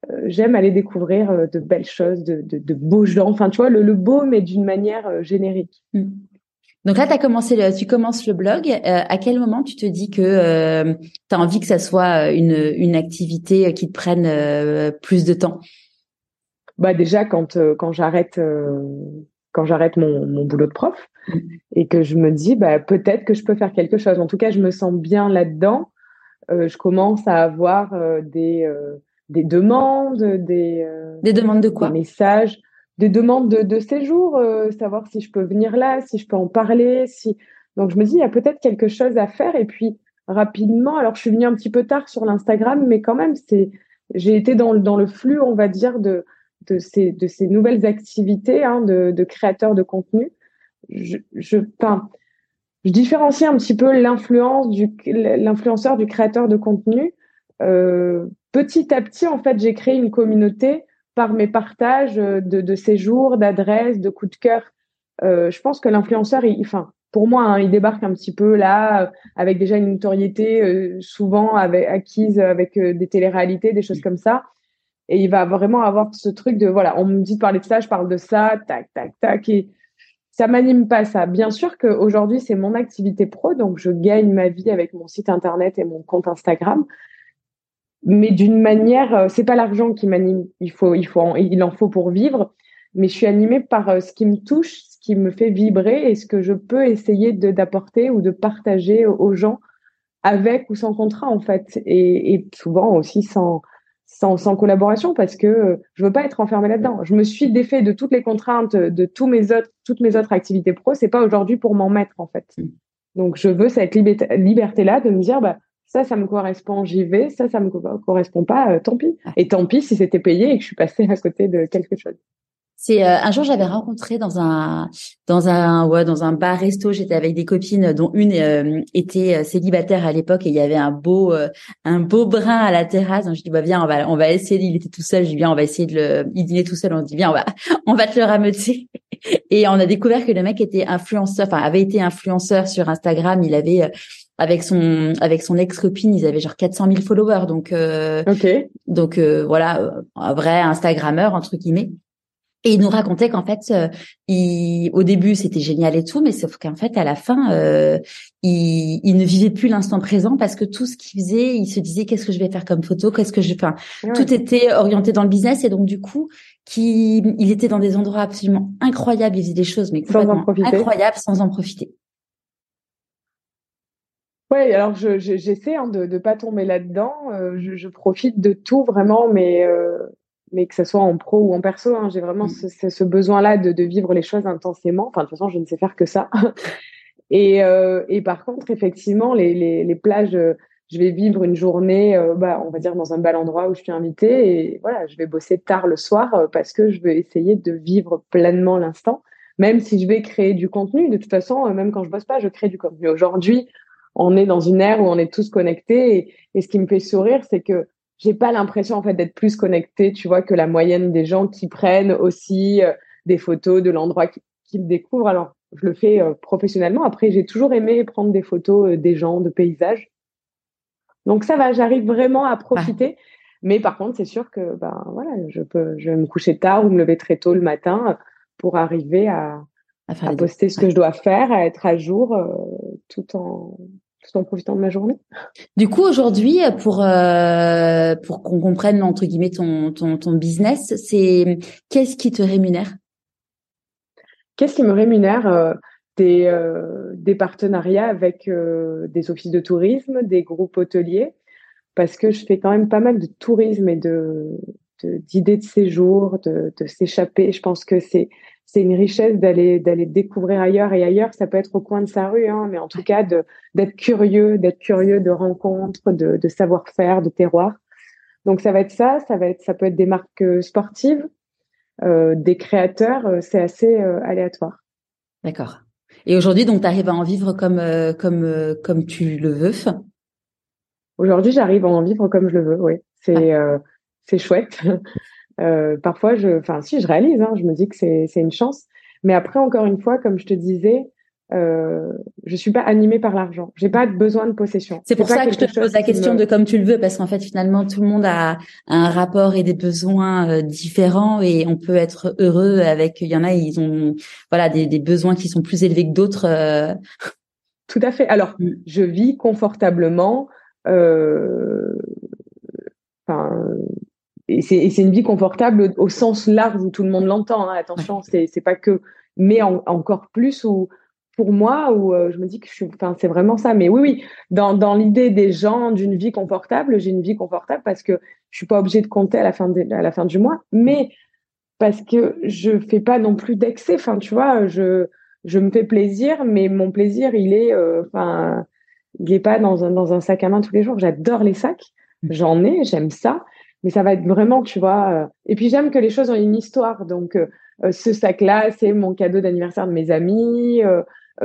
[SPEAKER 2] euh, j'aime aller découvrir de belles choses, de, beaux gens. Enfin, tu vois, le, le beau, mais d'une manière générique.
[SPEAKER 1] Mmh. Donc là, as commencé le, tu commences le blog. à quel moment tu te dis que tu as envie que ça soit une, une activité qui te prenne plus de temps?
[SPEAKER 2] Bah déjà quand euh, quand j'arrête euh, quand j'arrête mon, mon boulot de prof et que je me dis bah peut-être que je peux faire quelque chose. En tout cas, je me sens bien là-dedans. Euh, je commence à avoir des des demandes, des
[SPEAKER 1] des demandes de quoi
[SPEAKER 2] Des messages, des demandes de, de séjour, savoir si je peux venir là, si je peux en parler, si donc je me dis il y a peut-être quelque chose à faire et puis rapidement. Alors je suis venue un petit peu tard sur l'Instagram, mais quand même c'est j'ai été dans dans le flux on va dire de de ces, de ces nouvelles activités hein, de, de, créateurs de contenu, je, je, enfin, je différencie un petit peu l'influence du l'influenceur du créateur de contenu. Euh, petit à petit, en fait, j'ai créé une communauté par mes partages de, de séjours, d'adresses, de coups de cœur. Euh, je pense que l'influenceur, enfin, pour moi, hein, il débarque un petit peu là, avec déjà une notoriété euh, souvent avec, acquise avec euh, des téléréalités, des choses comme ça. Et il va vraiment avoir ce truc de voilà, on me dit de parler de ça, je parle de ça, tac, tac, tac. Et ça m'anime pas ça. Bien sûr qu'aujourd'hui, c'est mon activité pro, donc je gagne ma vie avec mon site internet et mon compte Instagram. Mais d'une manière, euh, c'est pas l'argent qui m'anime. Il faut, il faut, il en faut pour vivre. Mais je suis animée par euh, ce qui me touche, ce qui me fait vibrer et ce que je peux essayer d'apporter ou de partager aux gens avec ou sans contrat en fait. Et, et souvent aussi sans, sans, sans, collaboration parce que je veux pas être enfermée là-dedans. Je me suis défait de toutes les contraintes de tous mes autres, toutes mes autres activités pro. C'est pas aujourd'hui pour m'en mettre en fait. Mm. Donc je veux cette liberté-là de me dire bah ça, ça me correspond, j'y vais. Ça, ça me correspond pas, euh, tant pis. Ah. Et tant pis si c'était payé et que je suis passée à côté de quelque chose.
[SPEAKER 1] C'est euh, un jour j'avais rencontré dans un dans un ouais dans un bar resto j'étais avec des copines dont une euh, était euh, célibataire à l'époque et il y avait un beau un beau brin à la terrasse. Donc je dis bah viens on va on va essayer. Il était tout seul. Je dis bien on va essayer de le il dînait tout seul. On dit bien on va on va te le rameuter et on a découvert que le mec était influenceur enfin avait été influenceur sur Instagram. Il avait avec son avec son ex copine ils avaient genre 400 000 followers. Donc euh, donc voilà un vrai instagrammeur entre guillemets et il nous racontait qu'en fait, euh, il, au début, c'était génial et tout, mais sauf qu'en fait, à la fin, euh, il, il, ne vivait plus l'instant présent parce que tout ce qu'il faisait, il se disait qu'est-ce que je vais faire comme photo, qu'est-ce que je, enfin, tout était orienté dans le business et donc du coup, qui, il était dans des endroits absolument incroyables, il faisait des choses mais complètement incroyables sans en profiter.
[SPEAKER 2] Ouais, alors je, j'essaie hein, de ne pas tomber là-dedans. Euh, je, je, profite de tout vraiment, mais euh, mais que ce soit en pro ou en perso, hein, j'ai vraiment mm. ce, ce besoin-là de, de, vivre les choses intensément. Enfin, de toute façon, je ne sais faire que ça. et, euh, et par contre, effectivement, les, les, les plages, euh, je vais vivre une journée, euh, bah, on va dire dans un bel endroit où je suis invitée, et voilà, je vais bosser tard le soir parce que je veux essayer de vivre pleinement l'instant, même si je vais créer du contenu. De toute façon, même quand je bosse pas, je crée du contenu. Aujourd'hui, on est dans une ère où on est tous connectés, et, et ce qui me fait sourire, c'est que j'ai pas l'impression en fait d'être plus connectée, tu vois, que la moyenne des gens qui prennent aussi euh, des photos de l'endroit qu'ils découvrent. Alors, je le fais euh, professionnellement. Après, j'ai toujours aimé prendre des photos euh, des gens, de paysages. Donc ça va, j'arrive vraiment à profiter. Mais par contre, c'est sûr que ben voilà, je peux, je vais me coucher tard ou me lever très tôt le matin pour arriver à, à, poster ce que je dois faire, à être à jour tout en tout en profitant de ma journée.
[SPEAKER 1] Du coup, aujourd'hui, pour euh, pour qu'on comprenne entre guillemets ton ton, ton business, c'est qu'est-ce qui te rémunère?
[SPEAKER 2] Qu'est-ce qui me rémunère euh, des euh, des partenariats avec des offices de tourisme, des groupes hôteliers, parce que je fais quand même pas mal de tourisme et de d'idées de, de séjour, de, de s'échapper. Je pense que c'est c'est une richesse d'aller d'aller découvrir ailleurs et ailleurs. Ça peut être au coin de sa rue, hein, mais en tout cas d'être curieux, d'être curieux de rencontres, de, de savoir-faire, de terroir. Donc ça va être ça. Ça va être ça peut être des marques euh, sportives, euh, des créateurs. Euh, c'est assez euh, aléatoire.
[SPEAKER 1] D'accord. Et aujourd'hui, donc, tu arrives à en vivre comme comme comme tu le veux.
[SPEAKER 2] Aujourd'hui, j'arrive à en vivre comme je le veux. Oui, c'est ah. c'est chouette. Euh, parfois, je, enfin, si je réalise, hein, je me dis que c'est une chance. Mais après, encore une fois, comme je te disais, euh, je suis pas animée par l'argent. J'ai pas besoin de possession.
[SPEAKER 1] C'est pour ça que je te pose la question de comme tu le veux, parce qu'en fait, finalement, tout le monde a un rapport et des besoins euh, différents, et on peut être heureux avec. Il y en a, ils ont voilà des, des besoins qui sont plus élevés que d'autres. Euh.
[SPEAKER 2] Tout à fait. Alors, mm. je vis confortablement. Euh, enfin, et c'est une vie confortable au sens large où tout le monde l'entend. Hein, attention, c'est pas que, mais encore plus où pour moi où euh, je me dis que je suis, enfin c'est vraiment ça. Mais oui, oui, dans dans l'idée des gens d'une vie confortable, j'ai une vie confortable parce que je suis pas obligée de compter à la fin de, à la fin du mois, mais parce que je fais pas non plus d'excès. Enfin, tu vois, je je me fais plaisir, mais mon plaisir, il est, euh, enfin, il est pas dans un dans un sac à main tous les jours. J'adore les sacs, j'en ai, j'aime ça mais ça va être vraiment, tu vois. Euh, et puis j'aime que les choses ont une histoire. Donc euh, euh, ce sac-là, c'est mon cadeau d'anniversaire de mes amis.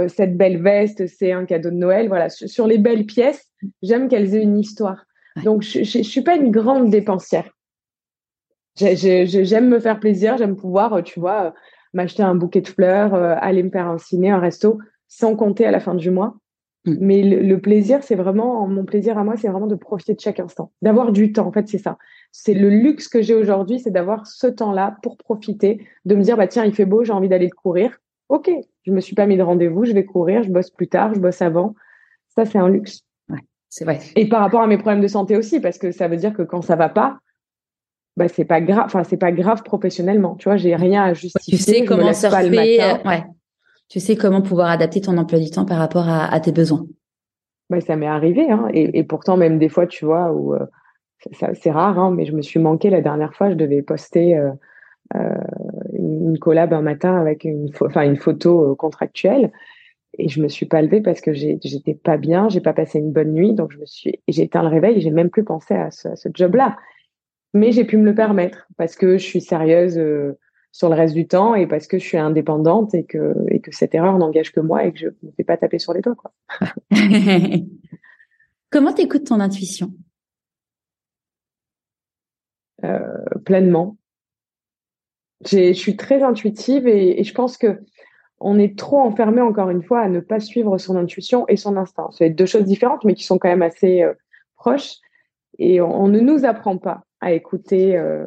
[SPEAKER 2] cette belle veste, c'est un cadeau de Noël. Voilà, sur, les belles pièces, j'aime qu'elles aient une histoire. Donc je, je, suis pas une grande dépensière. J'aime me faire plaisir, j'aime pouvoir, tu vois, m'acheter un bouquet de fleurs, aller me faire un ciné, un resto, sans compter à la fin du mois. Mm. Mais le, le plaisir, c'est vraiment mon plaisir à moi, c'est vraiment de profiter de chaque instant, d'avoir du temps. En fait, c'est ça c'est le luxe que j'ai aujourd'hui, c'est d'avoir ce temps-là pour profiter, de me dire bah tiens, il fait beau, j'ai envie d'aller courir. Ok, je me suis pas mis de rendez-vous, je vais courir, je bosse plus tard, je bosse avant. Ça, c'est un luxe.
[SPEAKER 1] Ouais, c'est vrai.
[SPEAKER 2] Et par rapport à mes problèmes de santé aussi, parce que ça veut dire que quand ça va pas, bah c'est pas grave. Enfin, c'est pas grave professionnellement. Tu vois, j'ai rien à justifier.
[SPEAKER 1] Tu sais comment surfer. ouais. Tu sais comment pouvoir adapter ton emploi du temps par rapport à, tes besoins.
[SPEAKER 2] Bah, ça m'est arrivé, hein. et, et, pourtant même des fois, tu vois, où euh, c'est rare, hein, mais je me suis manqué la dernière fois. Je devais poster euh, euh, une collab un matin avec une, photo euh, contractuelle et je me suis pas levée parce que j'étais pas bien, j'ai pas passé une bonne nuit, donc je me suis, j'ai éteint le réveil, et j'ai même plus pensé à ce, job-là. Mais j'ai pu me le permettre parce que je suis sérieuse sur le reste du temps et parce que je suis indépendante et que et que cette erreur n'engage que moi et que je ne me fais pas taper sur les doigts. Quoi.
[SPEAKER 1] Comment t'écoutes ton intuition?
[SPEAKER 2] Pleinement. Je suis très intuitive et, je pense que on est trop enfermé encore une fois à ne pas suivre son intuition et son instinct. C'est deux choses différentes, mais qui sont quand même assez euh, proches. Et on, ne nous apprend pas à écouter euh,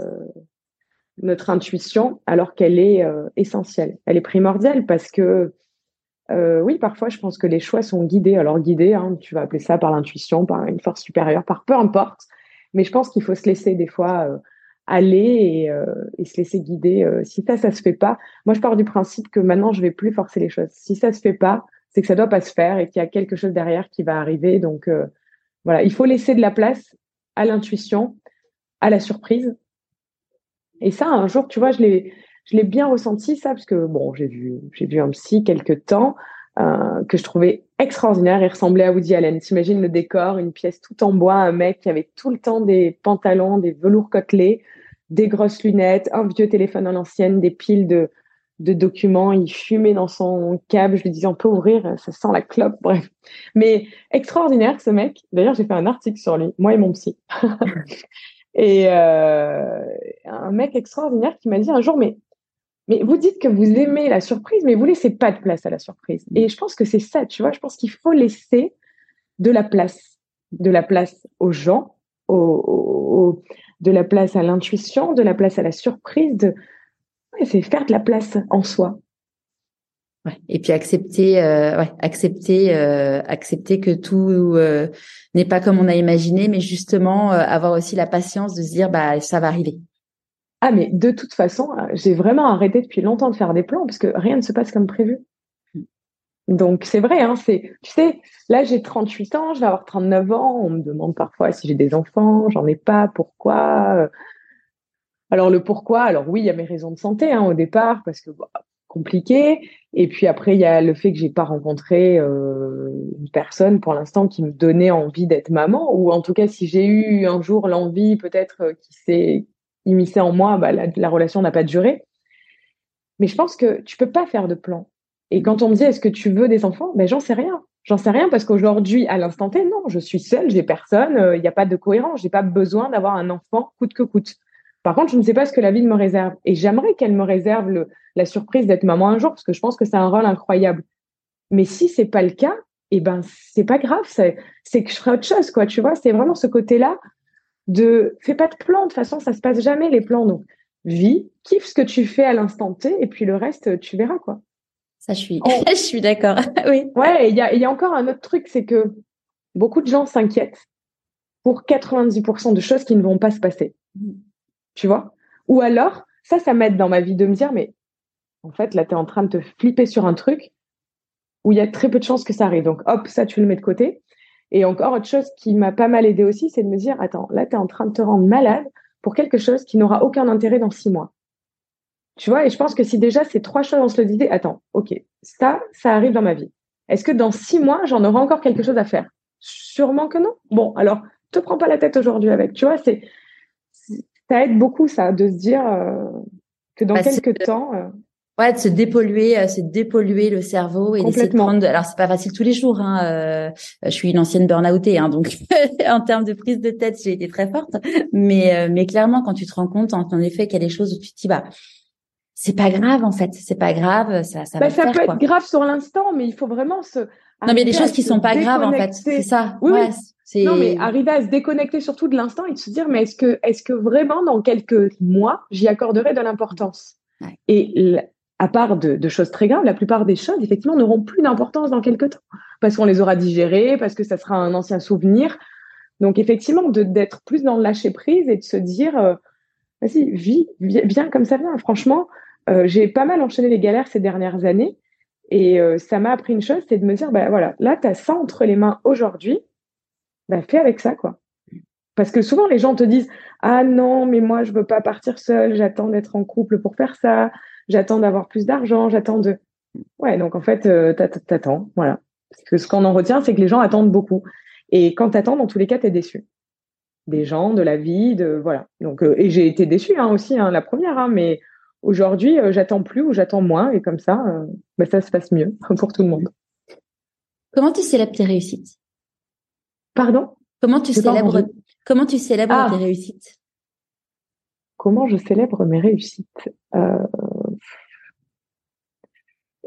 [SPEAKER 2] notre intuition alors qu'elle est essentielle. Elle est primordiale parce que oui, parfois je pense que les choix sont guidés. Alors guidés, hein, tu vas appeler ça par l'intuition, par une force supérieure, par peu importe. Mais je pense qu'il faut se laisser des fois euh, aller euh, et, se laisser guider. Euh, si ça, ça se fait pas, moi je pars du principe que maintenant je vais plus forcer les choses. Si ça se fait pas, c'est que ça doit pas se faire et qu'il y a quelque chose derrière qui va arriver. Donc voilà, il faut laisser de la place à l'intuition, à la surprise. Et ça, un jour, tu vois, je l'ai, je l'ai bien ressenti ça parce que bon, j'ai vu, j'ai vu un psy quelques temps. Que je trouvais extraordinaire. Il ressemblait à Woody Allen. T'imagines le décor, une pièce tout en bois, un mec qui avait tout le temps des pantalons, des velours côtelés, des grosses lunettes, un vieux téléphone à l'ancienne, des piles de, de documents. Il fumait dans son câble. Je lui disais, on peut ouvrir, ça sent la clope. Bref. Mais extraordinaire, ce mec. D'ailleurs, j'ai fait un article sur lui, moi et mon psy. et euh, un mec extraordinaire qui m'a dit un jour, mais mais vous dites que vous aimez la surprise, mais vous laissez pas de place à la surprise. Et je pense que c'est ça, tu vois. Je pense qu'il faut laisser de la place, de la place aux gens, au, de la place à l'intuition, de la place à la surprise. De... c'est faire de la place en soi.
[SPEAKER 1] Ouais. Et puis accepter, euh, ouais, accepter, euh, accepter que tout euh, n'est pas comme on a imaginé, mais justement euh, avoir aussi la patience de se dire bah ça va arriver.
[SPEAKER 2] Ah, mais de toute façon, euh, j'ai vraiment arrêté depuis longtemps de faire des plans parce que rien ne se passe comme prévu. Donc, c'est vrai, hein, c'est, tu sais, là, j'ai 38 ans, je vais avoir 39 ans. On me demande parfois si j'ai des enfants, j'en ai pas, pourquoi. Euh. Alors, le pourquoi, alors oui, il y a mes raisons de santé hein, au départ parce que bah, compliqué. Et puis après, il y a le fait que j'ai pas rencontré euh, une personne pour l'instant qui me donnait envie d'être maman, ou en tout cas, si j'ai eu un jour l'envie, peut-être qui s'est immiscé en moi, bah, la, relation n'a pas duré. Mais je pense que tu peux pas faire de plan. Et quand on me dit est-ce que tu veux des enfants, ben j'en sais rien. J'en sais rien parce qu'aujourd'hui, à l'instant T, non, je suis seule, j'ai personne, euh, il n'y a pas de cohérence, j'ai pas besoin d'avoir un enfant coûte que coûte. Par contre, je ne sais pas ce que la vie me réserve et j'aimerais qu'elle me réserve la surprise d'être maman un jour parce que je pense que c'est un rôle incroyable. Mais si c'est pas le cas, eh ben c'est pas grave, c'est c'est que je ferai autre chose quoi, tu vois, c'est vraiment ce côté-là de fais pas de plan, de toute façon, ça se passe jamais les plans. Donc, vis, kiffe ce que tu fais à l'instant T, et puis le reste, tu verras, quoi.
[SPEAKER 1] Ça, je suis, je suis d'accord. oui.
[SPEAKER 2] Ouais, il y a, y a encore un autre truc, c'est que beaucoup de gens s'inquiètent pour 90% de choses qui ne vont pas se passer. Tu vois? Ou alors, ça, ça m'aide dans ma vie de me dire, mais en fait, là, tu es en train de te flipper sur un truc où il y a très peu de chances que ça arrive. Donc, hop, ça, tu le mets de côté. Et encore autre chose qui m'a pas mal aidé aussi, c'est de me dire, attends, là, tu es en train de te rendre malade pour quelque chose qui n'aura aucun intérêt dans six mois. Tu vois, et je pense que si déjà ces trois choses, on se le disait, attends, ok, ça, ça arrive dans ma vie. Est-ce que dans six mois, j'en aurai encore quelque chose à faire? Sûrement que non. Bon, alors, te prends pas la tête aujourd'hui avec. Tu vois, c'est ça aide beaucoup ça de se dire euh, que dans bah, quelques temps. Euh,
[SPEAKER 1] Ouais, de se dépolluer, euh, se dépolluer le cerveau et d'essayer de prendre. Alors c'est pas facile tous les jours. Hein. Euh, je suis une ancienne burn-outée, hein, donc en termes de prise de tête, j'ai été très forte. Mais euh, mais clairement, quand tu te rends compte, en, effet, qu'il y a des choses où tu te dis bah c'est pas grave en fait, c'est pas grave, ça ça
[SPEAKER 2] bah,
[SPEAKER 1] va Ça
[SPEAKER 2] peut être grave sur l'instant, mais il faut vraiment se. Non,
[SPEAKER 1] mais il y a des choses qui sont pas graves en fait, c'est ça.
[SPEAKER 2] Oui, oui. Non, mais arriver à se déconnecter surtout de l'instant et de se dire, mais est-ce que, est-ce que vraiment dans quelques mois, j'y accorderai de l'importance? Et à part de, choses très graves, la plupart des choses, effectivement, n'auront plus d'importance dans quelques temps parce qu'on les aura digérées, parce que ça sera un ancien souvenir. Donc effectivement, d'être plus dans le lâcher prise et de se dire, euh, vas-y, vis, bien comme ça vient. Franchement, euh, j'ai pas mal enchaîné les galères ces dernières années et euh, ça m'a appris une chose, c'est de me dire, bah voilà, là, tu as ça entre les mains aujourd'hui, bah fais avec ça, quoi. Parce que souvent, les gens te disent, ah non, mais moi, je veux pas partir seule, j'attends d'être en couple pour faire ça, j'attends d'avoir plus d'argent, j'attends de... Ouais, donc en fait, euh, t'attends, voilà. Parce que ce qu'on en retient, c'est que les gens attendent beaucoup. Et quand t'attends, dans tous les cas, t'es déçu. Des gens, de la vie, de... Voilà. Donc, et j'ai été déçue hein, aussi, hein, la première, hein, mais Aujourd'hui, euh, j'attends plus ou j'attends moins et comme ça, euh, bah, ça se passe mieux pour tout le monde.
[SPEAKER 1] Comment tu célèbres tes réussites?
[SPEAKER 2] Pardon?
[SPEAKER 1] Comment tu célèbres Comment tu célèbres ah. tes réussites?
[SPEAKER 2] Comment je célèbre mes réussites? Euh...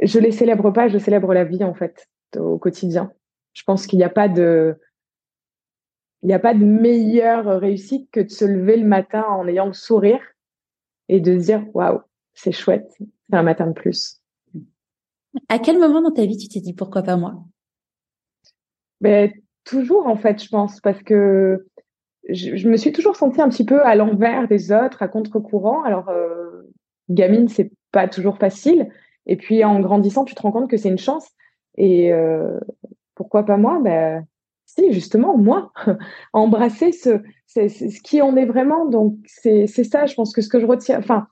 [SPEAKER 2] Je les célèbre pas, je célèbre la vie en fait au quotidien. Je pense qu'il n'y a pas de il n'y a pas de meilleure réussite que de se lever le matin en ayant le sourire et de dire waouh, c'est chouette, c'est un matin de plus.
[SPEAKER 1] À quel moment dans ta vie tu t'es dit pourquoi pas moi?
[SPEAKER 2] Ben, Toujours en fait, je pense, parce que je, me suis toujours sentie un petit peu à l'envers des autres, à contre-courant. Alors, euh, gamine, c'est pas toujours facile. Et puis en grandissant, tu te rends compte que c'est une chance. Et euh, pourquoi pas moi? Ben, Si, justement, moi, embrasser ce, ce qui en est vraiment. Donc, c'est ça, je pense que ce que je retiens, enfin,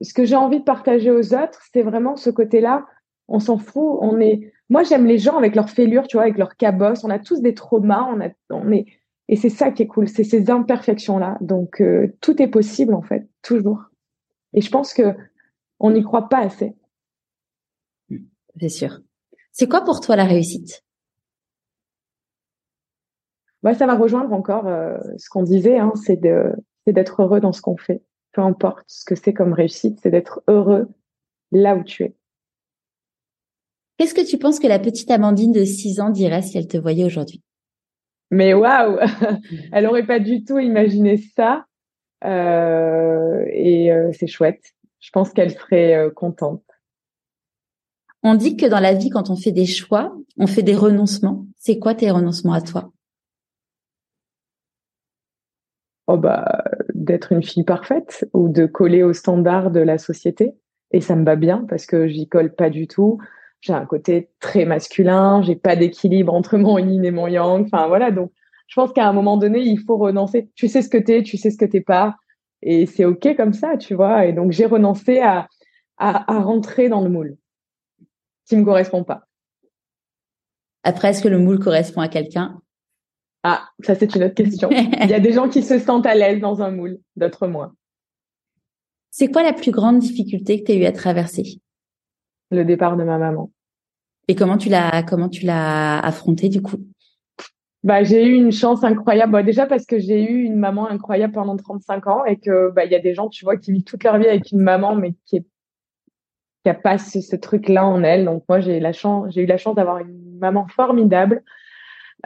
[SPEAKER 2] ce que j'ai envie de partager aux autres, c'est vraiment ce côté-là. On s'en fout. On est. Moi, j'aime les gens avec leurs fêlures, tu vois, avec leurs cabosses. On a tous des traumas. On a, on est. Et c'est ça qui est cool, c'est ces imperfections-là. Donc, euh, tout est possible, en fait, toujours. Et je pense que on n'y croit pas assez.
[SPEAKER 1] C'est sûr. C'est quoi pour toi la réussite?
[SPEAKER 2] Bah, ça va rejoindre encore euh, ce qu'on disait, hein, c'est de, c'est d'être heureux dans ce qu'on fait. Peu importe ce que c'est comme réussite, c'est d'être heureux là où tu es.
[SPEAKER 1] Qu'est-ce que tu penses que la petite Amandine de 6 ans dirait si elle te voyait aujourd'hui?
[SPEAKER 2] Mais waouh Elle aurait pas du tout imaginé ça. Euh, et euh, c'est chouette. Je pense qu'elle serait contente.
[SPEAKER 1] On dit que dans la vie, quand on fait des choix, on fait des renoncements. C'est quoi tes renoncements à toi?
[SPEAKER 2] Oh bah, d'être une fille parfaite ou de coller aux standards de la société. Et ça me va bien parce que j'y colle pas du tout. J'ai un côté très masculin, j'ai pas d'équilibre entre mon yin et mon yang. Enfin voilà, donc je pense qu'à un moment donné, il faut renoncer. Tu sais ce que t'es, tu sais ce que t'es pas, et c'est ok comme ça, tu vois. Et donc j'ai renoncé à, à, à rentrer dans le moule qui me correspond pas.
[SPEAKER 1] Après, est-ce que le moule correspond à quelqu'un?
[SPEAKER 2] Ah, ça c'est une autre question. Il y a des gens qui se sentent à l'aise dans un moule, d'autres moins.
[SPEAKER 1] C'est quoi la plus grande difficulté que tu as eu à traverser?
[SPEAKER 2] Le départ de ma maman.
[SPEAKER 1] Et comment tu l'as comment tu l'as affronté du coup?
[SPEAKER 2] Bah, j'ai eu une chance incroyable. déjà parce que j'ai eu une maman incroyable pendant 35 ans et que bah il y a des gens tu vois qui vivent toute leur vie avec une maman mais qui est qui a pas ce, truc-là en elle. Donc moi j'ai eu la chance d'avoir une maman formidable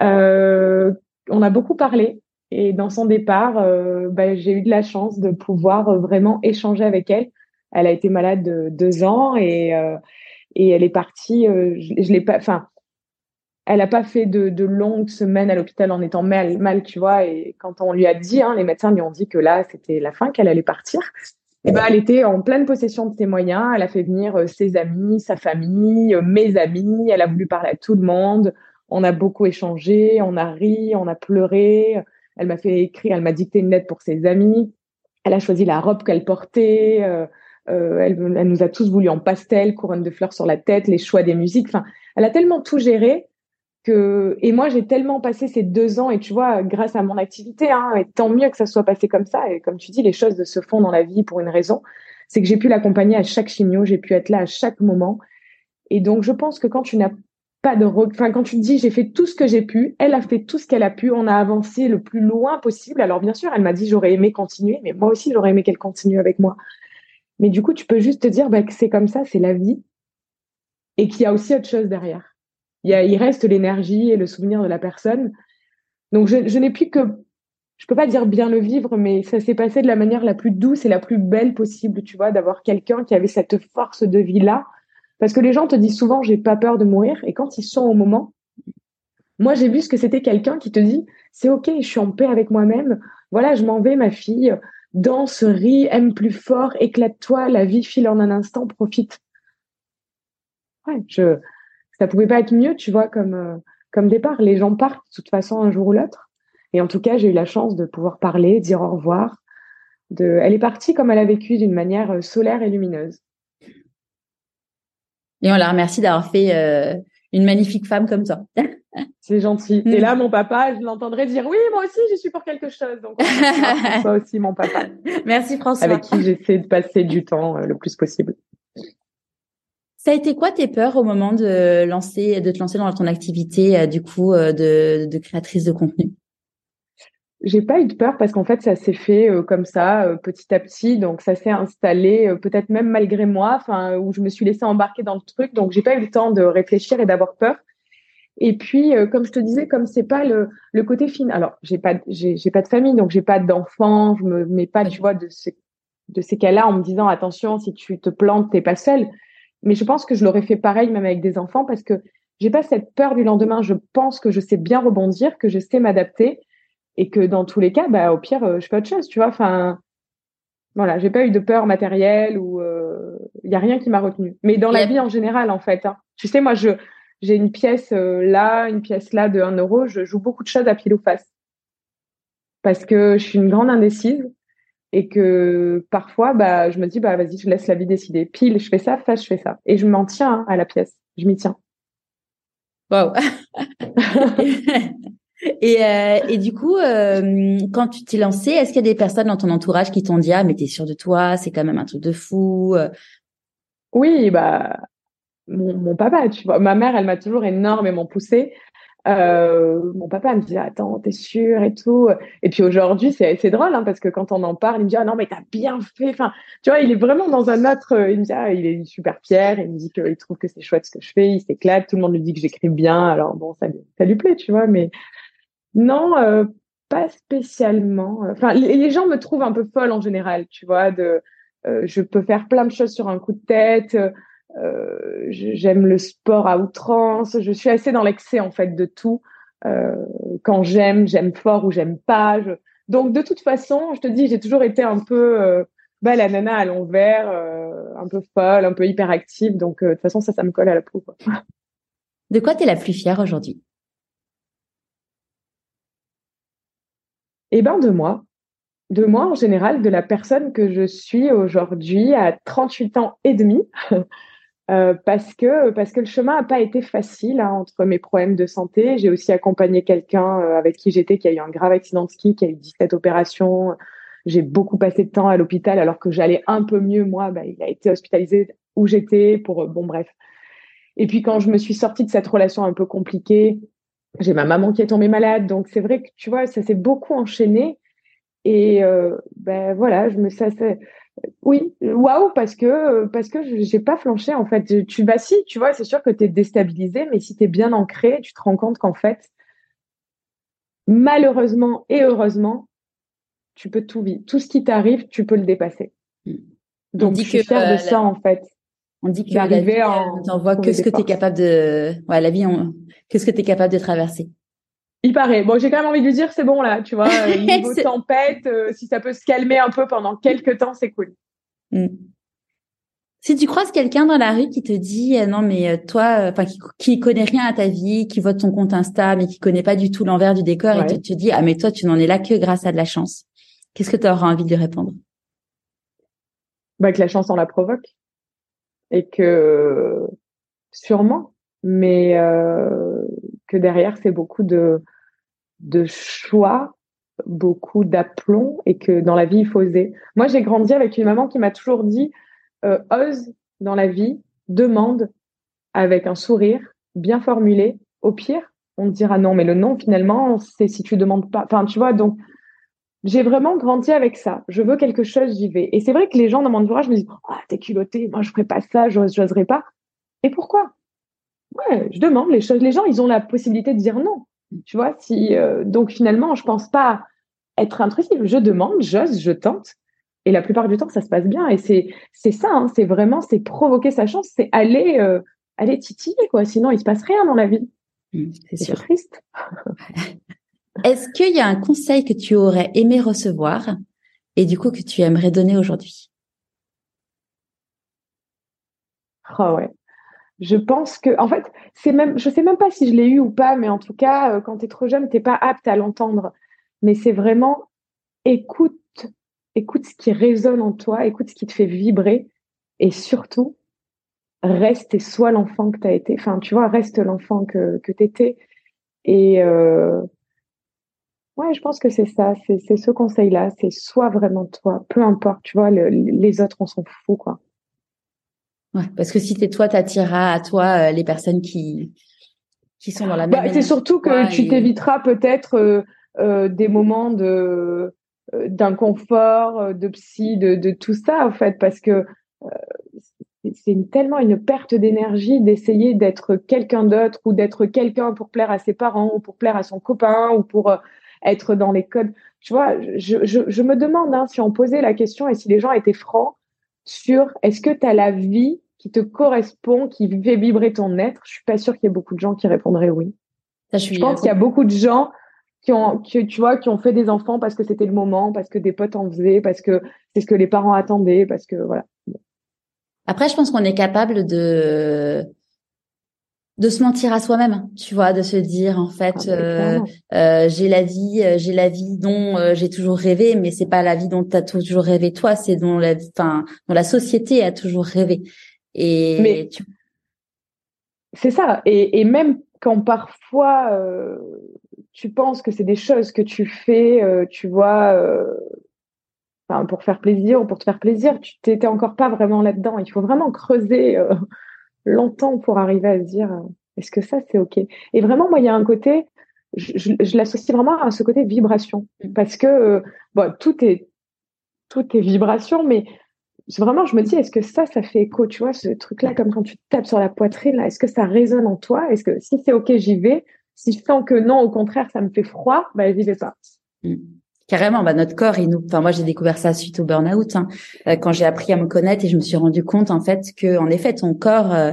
[SPEAKER 2] euh, on a beaucoup parlé et dans son départ, euh, bah, j'ai eu de la chance de pouvoir euh, vraiment échanger avec elle. Elle a été malade de deux ans et elle est partie. je, l'ai pas. Enfin, elle a pas fait de, de longues semaines à l'hôpital en étant mal, mal, tu vois. Et quand on lui a dit, hein, les médecins lui ont dit que là, c'était la fin, qu'elle allait partir. Et ben, elle était en pleine possession de ses moyens. Elle a fait venir ses amis, sa famille, mes amis. Elle a voulu parler à tout le monde on a beaucoup échangé, on a ri, on a pleuré. Elle m'a fait écrire, elle m'a dicté une lettre pour ses amis. Elle a choisi la robe qu'elle portait. Euh, euh, elle, nous a tous voulu en pastel, couronne de fleurs sur la tête, les choix des musiques. Enfin, elle a tellement tout géré Et moi, j'ai tellement passé ces deux ans. Et tu vois, grâce à mon activité, hein, et tant mieux que ça soit passé comme ça. Et comme tu dis, les choses se font dans la vie pour une raison. C'est que j'ai pu l'accompagner à chaque chigno, j'ai pu être là à chaque moment. Et donc, je pense que quand tu n'as de enfin quand tu te dis j'ai fait tout ce que j'ai pu, elle a fait tout ce qu'elle a pu, on a avancé le plus loin possible. Alors bien sûr, elle m'a dit j'aurais aimé continuer, mais moi aussi j'aurais aimé qu'elle continue avec moi. Mais du coup, tu peux juste te dire bah, que c'est comme ça, c'est la vie, et qu'il y a aussi autre chose derrière. Il, reste l'énergie et le souvenir de la personne. Donc, je, n'ai plus que, je peux pas dire bien le vivre, mais ça s'est passé de la manière la plus douce et la plus belle possible, tu vois, d'avoir quelqu'un qui avait cette force de vie-là. Parce que les gens te disent souvent, j'ai pas peur de mourir, et quand ils sont au moment, moi, j'ai vu ce que c'était quelqu'un qui te dit, c'est ok, je suis en paix avec moi-même. Voilà, je m'en vais, ma fille. Danse, ris, aime plus fort, éclate-toi, la vie file en un instant, profite. Ouais, je, ça pouvait pas être mieux, tu vois, comme, euh, comme départ. Les gens partent de toute façon un jour ou l'autre. Et en tout cas, j'ai eu la chance de pouvoir parler, dire au revoir. De... Elle est partie comme elle a vécu d'une manière euh, solaire et lumineuse.
[SPEAKER 1] Et on la remercie d'avoir fait euh, une magnifique femme comme ça.
[SPEAKER 2] C'est gentil. Et là, mon papa, je l'entendrai dire oui, moi aussi, je suis pour quelque chose. Donc, toi aussi, mon papa.
[SPEAKER 1] Merci François.
[SPEAKER 2] Avec qui j'essaie de passer du temps euh, le plus possible.
[SPEAKER 1] Ça a été quoi tes peurs au moment de lancer, de te lancer dans ton activité, euh, du coup, euh, de, de créatrice de contenu?
[SPEAKER 2] J'ai pas eu de peur parce qu'en fait ça s'est fait comme ça petit à petit. Donc ça s'est installé peut-être même malgré moi enfin où je me suis laissée embarquer dans le truc. Donc j'ai pas eu le temps de réfléchir et d'avoir peur. Et puis, euh, comme je te disais, comme c'est pas le, le côté fin, alors j'ai pas j'ai, j'ai pas de famille, donc j'ai pas d'enfants, je me mets pas, tu vois, de ces de ces cas-là en me disant attention, si tu te plantes, t'es pas seule. Mais je pense que je l'aurais fait pareil même avec des enfants parce que j'ai pas cette peur du lendemain. Je pense que je sais bien rebondir, que je sais m'adapter et que dans tous les cas, bah au pire, euh, je fais autre chose, tu vois. Enfin, voilà, j'ai pas eu de peur matérielle ou il euh, y a rien qui m'a retenu. Mais dans la vie en général, en fait, hein. tu sais, moi je j'ai une pièce euh, là, une pièce là de 1 euro, je joue beaucoup de choses à pile ou face. Parce que je suis une grande indécise et que parfois, bah, je me dis, bah, vas-y, je laisse la vie décider. Pile, je fais ça, face, je fais ça. Et je m'en tiens hein, à la pièce. Je m'y tiens.
[SPEAKER 1] Wow. et, euh, et du coup, euh, quand tu t'es lancé, est-ce qu'il y a des personnes dans ton entourage qui t'ont dit, ah, mais t'es sûr de toi, c'est quand même un truc de fou
[SPEAKER 2] Oui, bah, mon, papa, tu vois. Ma mère, elle m'a toujours énormément poussée. Euh, mon papa me dit attends t'es sûr et tout. Et puis aujourd'hui c'est c'est drôle hein, parce que quand on en parle il me dit ah non mais t'as bien fait. Enfin tu vois il est vraiment dans un autre il me dit ah, il est super fier. Il me dit qu'il trouve que c'est chouette ce que je fais. Il s'éclate. Tout le monde lui dit que j'écris bien. Alors bon ça ça lui plaît tu vois mais non euh, pas spécialement. Enfin les, gens me trouvent un peu folle en général tu vois de euh, je peux faire plein de choses sur un coup de tête euh, j'aime le sport à outrance. Je suis assez dans l'excès en fait de tout. Euh, quand j'aime, j'aime fort ou j'aime pas. Donc de toute façon, je te dis, j'ai toujours été un peu euh, bah, la nana à l'envers, un peu folle, un peu hyperactive. Donc de toute façon, ça, ça me colle à la peau. Quoi.
[SPEAKER 1] De quoi tu es la plus fière aujourd'hui?
[SPEAKER 2] Eh ben de moi. De moi en général, de la personne que je suis aujourd'hui à 38 ans et demi. Euh, parce que parce que le chemin n'a pas été facile hein, entre mes problèmes de santé. J'ai aussi accompagné quelqu'un euh, avec qui j'étais qui a eu un grave accident de ski, qui a eu 17 opérations. J'ai beaucoup passé de temps à l'hôpital alors que j'allais un peu mieux. Moi, bah, il a été hospitalisé où j'étais pour euh, bon bref. Et puis quand je me suis sortie de cette relation un peu compliquée, j'ai ma maman qui est tombée malade. Donc c'est vrai que tu vois, ça s'est beaucoup enchaîné. Et ben voilà, je me ça, oui, waouh, parce que parce que j'ai pas flanché en fait. Tu vacilles, tu vois, c'est sûr que tu es déstabilisé, mais si tu es bien ancré, tu te rends compte qu'en fait, malheureusement et heureusement, tu peux tout vivre. Tout ce qui t'arrive, tu peux le dépasser. Mm. Donc, je suis fière de ça en fait.
[SPEAKER 1] On dit que la vie, euh, que ce que tu es capable de, ouais, la vie, on... que ce que tu es capable de traverser.
[SPEAKER 2] Il paraît. Bon, j'ai quand même envie de lui dire, c'est bon là, tu vois, euh, niveau tempête, euh, si ça peut se calmer un peu pendant quelques temps, c'est cool. Mm.
[SPEAKER 1] Si tu croises quelqu'un dans la rue qui te dit euh, non mais toi, enfin qui, qui connaît rien à ta vie, qui voit ton compte Insta mais qui connaît pas du tout l'envers du décor et tu te dis ah mais toi tu n'en es là que grâce à de la chance, qu'est-ce que tu auras envie de lui répondre?
[SPEAKER 2] Bah que la chance on la provoque et que sûrement, mais que derrière c'est beaucoup de de choix, beaucoup d'aplomb et que dans la vie, il faut oser. Moi, j'ai grandi avec une maman qui m'a toujours dit euh, ose dans la vie, demande avec un sourire bien formulé. Au pire, on te dira non, mais le non, finalement, c'est si tu demandes pas. Enfin, tu vois, donc, j'ai vraiment grandi avec ça. Je veux quelque chose, j'y vais. Et c'est vrai que les gens dans mon entourage me disent oh, T'es culotté, moi je ferais pas ça, j'oserais pas. Et pourquoi? Ouais, je demande les choses. Les gens, ils ont la possibilité de dire non. Tu vois, si euh, donc finalement, je pense pas être intrusif. Je demande, j'ose, je tente. Et la plupart du temps, ça se passe bien. Et c'est c'est ça, hein, c'est vraiment c'est provoquer sa chance, c'est aller euh, aller titiller quoi. Sinon, il se passe rien dans la vie.
[SPEAKER 1] Mmh, c'est triste. Est-ce qu'il y a un conseil que tu aurais aimé recevoir et du coup que tu aimerais donner aujourd'hui?
[SPEAKER 2] Oh ouais. Je pense que, en fait, c'est même, je sais même pas si je l'ai eu ou pas, mais en tout cas, euh, quand tu es trop jeune, t'es pas apte à l'entendre. Mais c'est vraiment écoute, écoute ce qui résonne en toi, écoute ce qui te fait vibrer, et surtout reste et sois l'enfant que tu as été. Enfin, tu vois, reste l'enfant que que t'étais. Et euh, Ouais, je pense que c'est ça, c'est ce conseil-là, c'est soit vraiment toi, peu importe, tu vois, les autres, on s'en fout, quoi.
[SPEAKER 1] Ouais, parce que si t'es toi, t'attireras à toi euh, les personnes qui qui sont dans la
[SPEAKER 2] bah, même. Bah, c'est surtout que tu t'éviteras peut-être euh, euh, des moments de d'inconfort, de psy, de, de tout ça en fait, parce que c'est tellement une perte d'énergie d'essayer d'être quelqu'un d'autre ou d'être quelqu'un pour plaire à ses parents ou pour plaire à son copain ou pour être dans les codes. Tu vois, je, je, me demande hein, si on posait la question et si les gens étaient francs sur est-ce que tu as la vie qui te correspond, qui fait vibrer ton être. Je suis pas sûre qu'il y ait beaucoup de gens qui répondraient oui. je, pense qu'il y a beaucoup de gens qui ont, tu vois, qui ont fait des enfants parce que c'était le moment, parce que des potes en faisaient, parce que c'est ce que les parents attendaient, parce que voilà.
[SPEAKER 1] Après, je pense qu'on est capable de de se mentir à soi-même, tu vois, de se dire en fait, ah, euh, euh, j'ai la vie, euh, j'ai la vie dont j'ai toujours rêvé, mais c'est pas la vie dont tu as toujours rêvé toi, c'est dont la, enfin, dont la société a toujours rêvé. Et mais
[SPEAKER 2] c'est ça. Et, et, même quand parfois tu penses que c'est des choses que tu fais, tu vois, enfin, pour faire plaisir ou pour te faire plaisir, tu t'étais encore pas vraiment là-dedans. Il faut vraiment creuser longtemps pour arriver à se dire euh, est-ce que ça c'est ok? Et vraiment moi il y a un côté je, l'associe vraiment à ce côté vibration mm. parce que euh, bon tout est tout est vibration mais vraiment je me dis est-ce que ça ça fait écho tu vois ce truc là comme quand tu tapes sur la poitrine là est-ce que ça résonne en toi? Est-ce que si c'est ok j'y vais? Si je sens que non au contraire ça me fait froid bah j'y vais pas
[SPEAKER 1] mm. Carrément, bah notre corps, il nous. Enfin, moi, j'ai découvert ça suite au burn-out, hein. euh, quand j'ai appris à me connaître et je me suis rendu compte en fait que, en effet, ton corps, euh,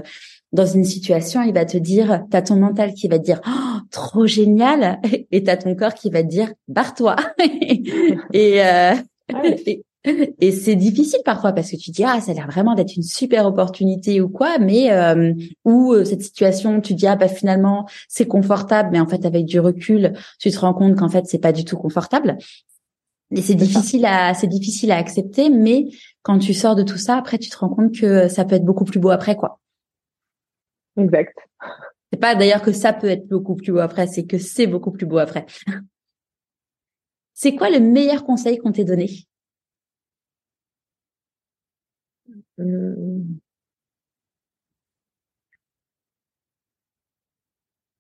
[SPEAKER 1] dans une situation, il va te dire, t'as ton mental qui va te dire, oh, trop génial, et t'as ton corps qui va te dire, barre-toi. et, euh, et, et c'est difficile parfois parce que tu dis ah ça a l'air vraiment d'être une super opportunité ou quoi, mais euh, ou euh, cette situation tu dis ah bah finalement c'est confortable, mais en fait avec du recul tu te rends compte qu'en fait c'est pas du tout confortable. Et c'est difficile à c'est difficile à accepter, mais quand tu sors de tout ça après tu te rends compte que ça peut être beaucoup plus beau après quoi.
[SPEAKER 2] Exact.
[SPEAKER 1] C'est pas d'ailleurs que ça peut être beaucoup plus beau après, c'est que c'est beaucoup plus beau après. C'est quoi le meilleur conseil qu'on t'ait donné?
[SPEAKER 2] Mmh.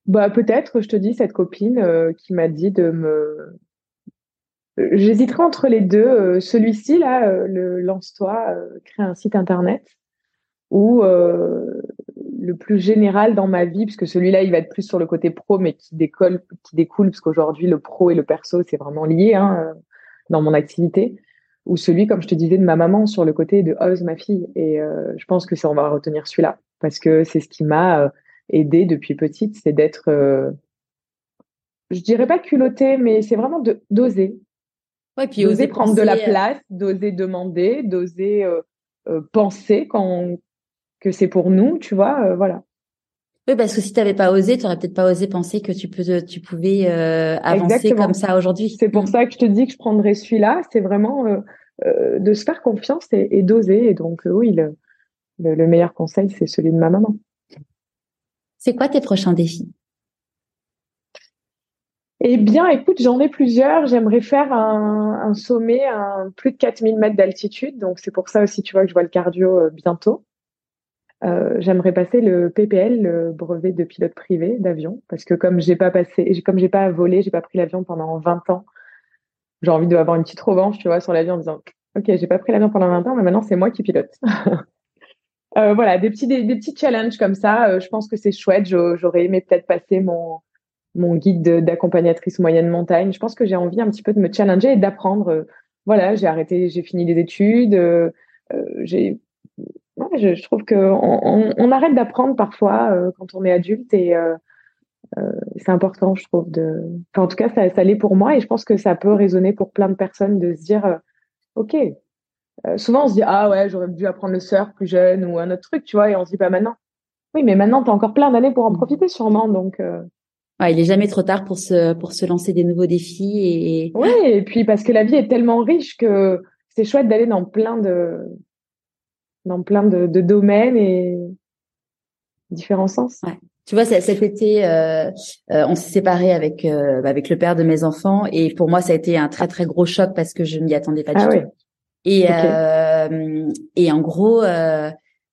[SPEAKER 2] Bah peut-être, je te dis, cette copine euh, qui m'a dit de me... J'hésiterai entre les deux. Euh, celui-ci, là, euh, le lance-toi, crée un site internet, ou le plus général dans ma vie, puisque celui-là, il va être plus sur le côté pro, mais qui qui découle, parce qu'aujourd'hui, le pro et le perso, c'est vraiment lié hein, dans mon activité ou celui, comme je te disais, de ma maman sur le côté de Oz, ma fille. Et euh, je pense que ça, on va retenir celui-là parce que c'est ce qui m'a euh, aidé depuis petite, c'est d'être, euh, je dirais pas culotté, mais c'est vraiment de d'oser. Ouais, puis oser prendre de la place, d'oser demander, d'oser penser quand que c'est pour nous, tu vois, voilà.
[SPEAKER 1] Oui, parce que si tu n'avais pas osé, tu n'aurais peut-être pas osé penser que tu, peux, tu pouvais euh, avancer comme ça aujourd'hui.
[SPEAKER 2] C'est pour ça que je te dis que je prendrais celui-là. C'est vraiment euh, euh, de se faire confiance et, d'oser. Et donc, oui, le, le, meilleur conseil, c'est celui de ma maman.
[SPEAKER 1] C'est quoi tes prochains défis?
[SPEAKER 2] Eh bien, écoute, j'en ai plusieurs. J'aimerais faire un, un, sommet à plus de 4000 mètres d'altitude. Donc, c'est pour ça aussi, tu vois, que je vois le cardio bientôt. Euh, j'aimerais passer le PPL, le brevet de pilote privé d'avion, parce que comme j'ai pas passé, comme j'ai pas volé, j'ai pas pris l'avion pendant 20 ans. j'ai envie d'avoir une petite revanche, tu vois, sur la vie en disant, ok, j'ai pas pris l'avion pendant 20 ans, mais maintenant c'est moi qui pilote. euh, voilà, des petits, des, petits challenges comme ça. Euh, je pense que c'est chouette. J'aurais aimé peut-être passer mon, mon guide d'accompagnatrice moyenne montagne. Je pense que j'ai envie un petit peu de me challenger et d'apprendre. Voilà, j'ai arrêté, j'ai fini les études. J'ai, ouais, je, je, trouve que on, on, arrête d'apprendre parfois quand on est adulte et c'est important, je trouve. De, enfin, en tout cas, ça, ça l'est pour moi et je pense que ça peut résonner pour plein de personnes de se dire, ok, euh, souvent, on se dit, ah ouais, j'aurais dû apprendre le surf plus jeune ou un autre truc, tu vois, et on se dit pas maintenant. Oui, mais maintenant, tu as encore plein d'années pour en profiter sûrement, donc. Euh...
[SPEAKER 1] Ouais, il est jamais trop tard pour se pour se lancer des nouveaux défis et.
[SPEAKER 2] Oui, et puis parce que la vie est tellement riche que c'est chouette d'aller dans plein de dans plein de, de, domaines et différents sens.
[SPEAKER 1] Ouais. Tu vois, cet été, euh, euh, on s'est séparés avec euh, avec le père de mes enfants et pour moi, ça a été un très très gros choc parce que je ne m'y attendais pas du ah tout. Et, euh, et en gros, euh,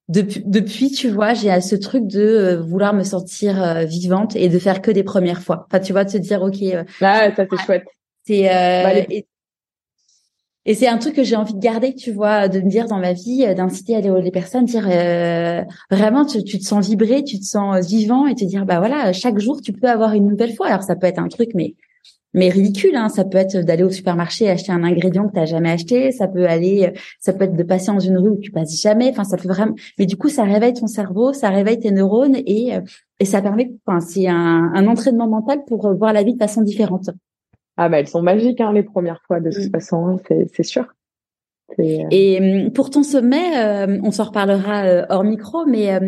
[SPEAKER 1] depuis, depuis, tu vois, j'ai ce truc de euh, vouloir me sentir vivante et de faire que des premières fois. Enfin, tu vois, de se dire, ok.
[SPEAKER 2] ah, ça c'est chouette.
[SPEAKER 1] C'est bah, et c'est un truc que j'ai envie de garder, tu vois, de me dire dans ma vie, d'inciter à les, les personnes, dire vraiment, tu, te sens vibrer, tu te sens vivant et te dire, bah voilà, chaque jour, tu peux avoir une nouvelle fois. Alors ça peut être un truc, mais mais ridicule. Hein. Ça peut être d'aller au supermarché et acheter un ingrédient que tu n'as jamais acheté. Ça peut aller, ça peut être de passer dans une rue où tu passes jamais. Enfin, ça peut vraiment. Mais du coup, ça réveille ton cerveau, ça réveille tes neurones et et ça permet. Enfin, c'est un entraînement mental pour voir la vie de façon différente.
[SPEAKER 2] Ah bah elles sont magiques hein, les premières fois de toute mm. façon, c'est sûr.
[SPEAKER 1] Euh, et hum, pour ton sommet, euh, on s'en reparlera euh, hors micro, mais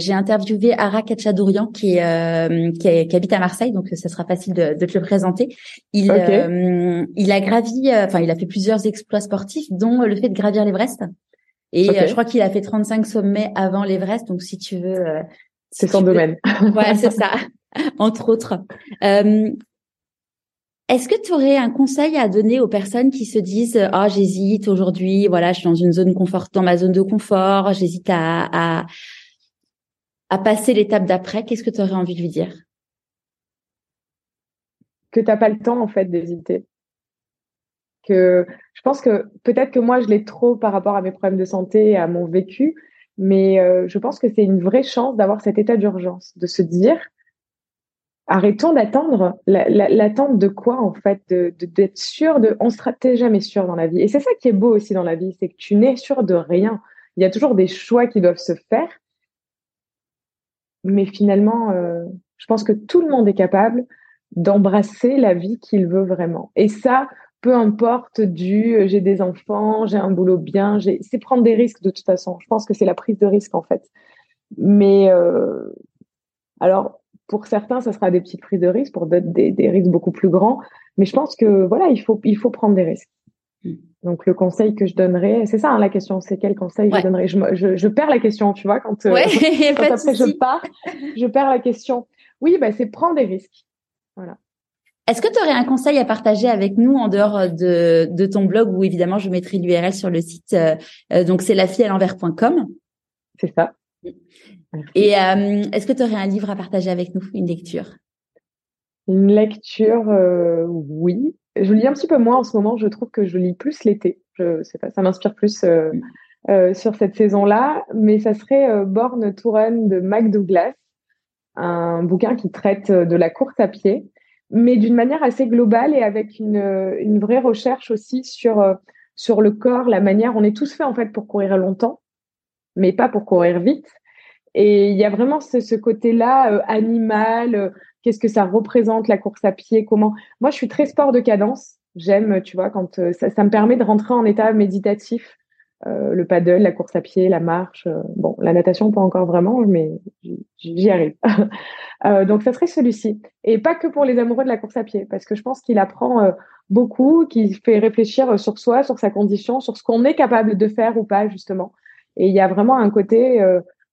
[SPEAKER 1] j'ai interviewé Ara Kachadourian qui, qui, qui, habite à Marseille, donc ça sera facile de, de te le présenter. Il, il a gravi, enfin il a fait plusieurs exploits sportifs, dont le fait de gravir l'Everest. Et je crois qu'il a fait 35 sommets avant l'Everest, donc si tu veux,
[SPEAKER 2] c'est son domaine.
[SPEAKER 1] ouais, c'est ça, entre autres. Est-ce que tu aurais un conseil à donner aux personnes qui se disent ah j'hésite aujourd'hui voilà je suis dans une zone confort dans ma zone de confort j'hésite à, à, passer l'étape d'après qu'est-ce que tu aurais envie de lui dire?
[SPEAKER 2] Que tu n'as pas le temps en fait d'hésiter. Que je pense que peut-être que moi je l'ai trop par rapport à mes problèmes de santé à mon vécu mais euh, je pense que c'est une vraie chance d'avoir cet état d'urgence de se dire arrêtons d'attendre. L'attente de quoi, en fait? D'être sûr de. On sera jamais sûr dans la vie. Et c'est ça qui est beau aussi dans la vie, c'est que tu n'es sûr de rien. Il y a toujours des choix qui doivent se faire. Mais finalement, euh, je pense que tout le monde est capable d'embrasser la vie qu'il veut vraiment. Et ça, peu importe du euh, j'ai des enfants, j'ai un boulot bien, c'est prendre des risques de toute façon. Je pense que c'est la prise de risque en fait. Mais euh, alors, pour certains, ça sera des petites prises de risques, pour d'autres, des, des, risques beaucoup plus grands. Mais je pense que voilà, il faut, il faut prendre des risques. Mm. Donc le conseil que je donnerais, c'est ça hein, la question, c'est quel conseil je donnerais? Je, je, je, perds la question, tu vois, quand,
[SPEAKER 1] euh,
[SPEAKER 2] quand après je pars, je perds la question. Oui, bah, c'est prendre des risques. Voilà.
[SPEAKER 1] Est-ce que tu aurais un conseil à partager avec nous en dehors de, de ton blog où évidemment je mettrai l'URL sur le site euh, euh donc c'est la fille à l'envers.com.
[SPEAKER 2] C'est ça.
[SPEAKER 1] Et euh, est-ce que tu aurais un livre à partager avec nous, une lecture?
[SPEAKER 2] Une lecture, euh, oui. Je lis un petit peu moins en ce moment. Je trouve que je lis plus l'été. Je sais pas, ça m'inspire plus euh, euh sur cette saison-là. Mais ça serait Born to Run de Mac Douglas, un bouquin qui traite de la course à pied, mais d'une manière assez globale et avec une, une vraie recherche aussi sur sur le corps, la manière. On est tous faits en fait pour courir longtemps, mais pas pour courir vite. Et il y a vraiment ce, côté-là euh, animal. Euh, qu'est-ce que ça représente la course à pied Comment Moi, je suis très sport de cadence. J'aime, tu vois, quand euh, ça, ça, me permet de rentrer en état méditatif. le paddle, la course à pied, la marche. bon, la natation pas encore vraiment, mais j'y arrive. donc, ça serait celui-ci. Et pas que pour les amoureux de la course à pied, parce que je pense qu'il apprend beaucoup, qu'il fait réfléchir sur soi, sur sa condition, sur ce qu'on est capable de faire ou pas, justement. Et il y a vraiment un côté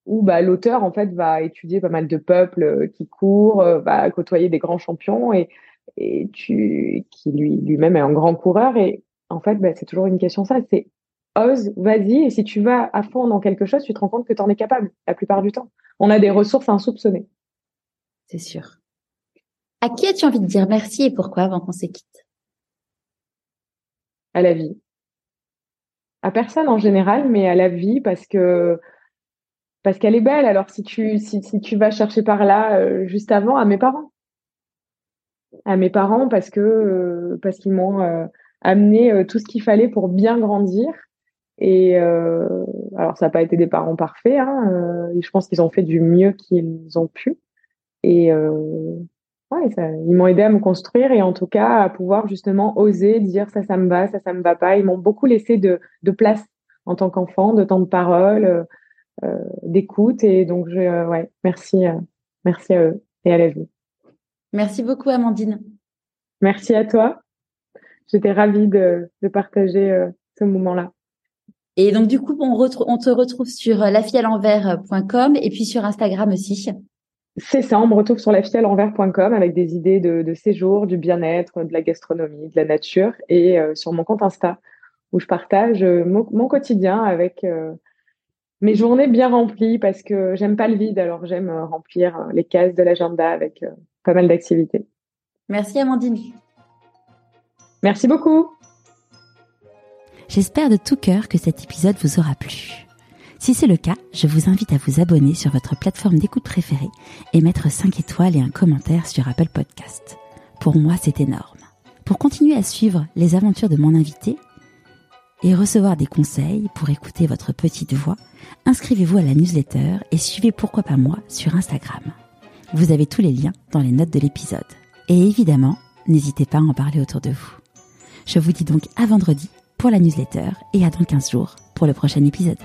[SPEAKER 2] où bah, l'auteur en fait va étudier pas mal de peuples euh, qui courent, euh, va côtoyer des grands champions et, et tu, qui lui lui-même est un grand coureur et en fait bah, c'est toujours une question ça, c'est ose, vas-y et si tu vas à fond dans quelque chose, tu te rends compte que tu en es capable la plupart du temps. On a des ressources insoupçonnées.
[SPEAKER 1] C'est sûr. À qui as-tu envie de dire merci et pourquoi avant qu'on se quitte
[SPEAKER 2] à la vie. À personne en général, mais à la vie parce que parce qu'elle est belle. Alors si tu si, si tu vas chercher par là euh, juste avant à mes parents, à mes parents parce que euh, parce qu'ils m'ont euh, amené tout ce qu'il fallait pour bien grandir. Et alors ça n'a pas été des parents parfaits. Hein, je pense qu'ils ont fait du mieux qu'ils ont pu. Et ouais, ça, ils m'ont aidé à me construire et en tout cas à pouvoir justement oser dire ça, ça me va, ça, ça me va pas. Ils m'ont beaucoup laissé de, de place en tant qu'enfant, de temps de parole, euh, d'écoute. Et donc, je, euh, ouais, merci, euh, merci à eux et à la vie.
[SPEAKER 1] Merci beaucoup, Amandine.
[SPEAKER 2] Merci à toi. J'étais ravie de, de partager ce moment-là.
[SPEAKER 1] Et donc, du coup, on, on te retrouve sur l'envers.com et puis sur Instagram aussi.
[SPEAKER 2] C'est ça, on me retrouve sur l'envers.com avec des idées de, de séjour, du bien-être, de la gastronomie, de la nature et sur mon compte Insta où je partage mon, mon quotidien avec mes journées bien remplies parce que j'aime pas le vide, alors j'aime euh, remplir euh, les cases de l'agenda avec euh, pas mal d'activités.
[SPEAKER 1] Merci Amandine.
[SPEAKER 2] Merci beaucoup.
[SPEAKER 1] J'espère de tout cœur que cet épisode vous aura plu. Si c'est le cas, je vous invite à vous abonner sur votre plateforme d'écoute préférée et mettre 5 étoiles et un commentaire sur Apple Podcast. Pour moi, c'est énorme. Pour continuer à suivre les aventures de mon invité, et recevoir des conseils pour écouter votre petite voix, inscrivez-vous à la newsletter et suivez Pourquoi pas moi sur Instagram. Vous avez tous les liens dans les notes de l'épisode. Et évidemment, n'hésitez pas à en parler autour de vous. Je vous dis donc à vendredi pour la newsletter et à dans 15 jours pour le prochain épisode.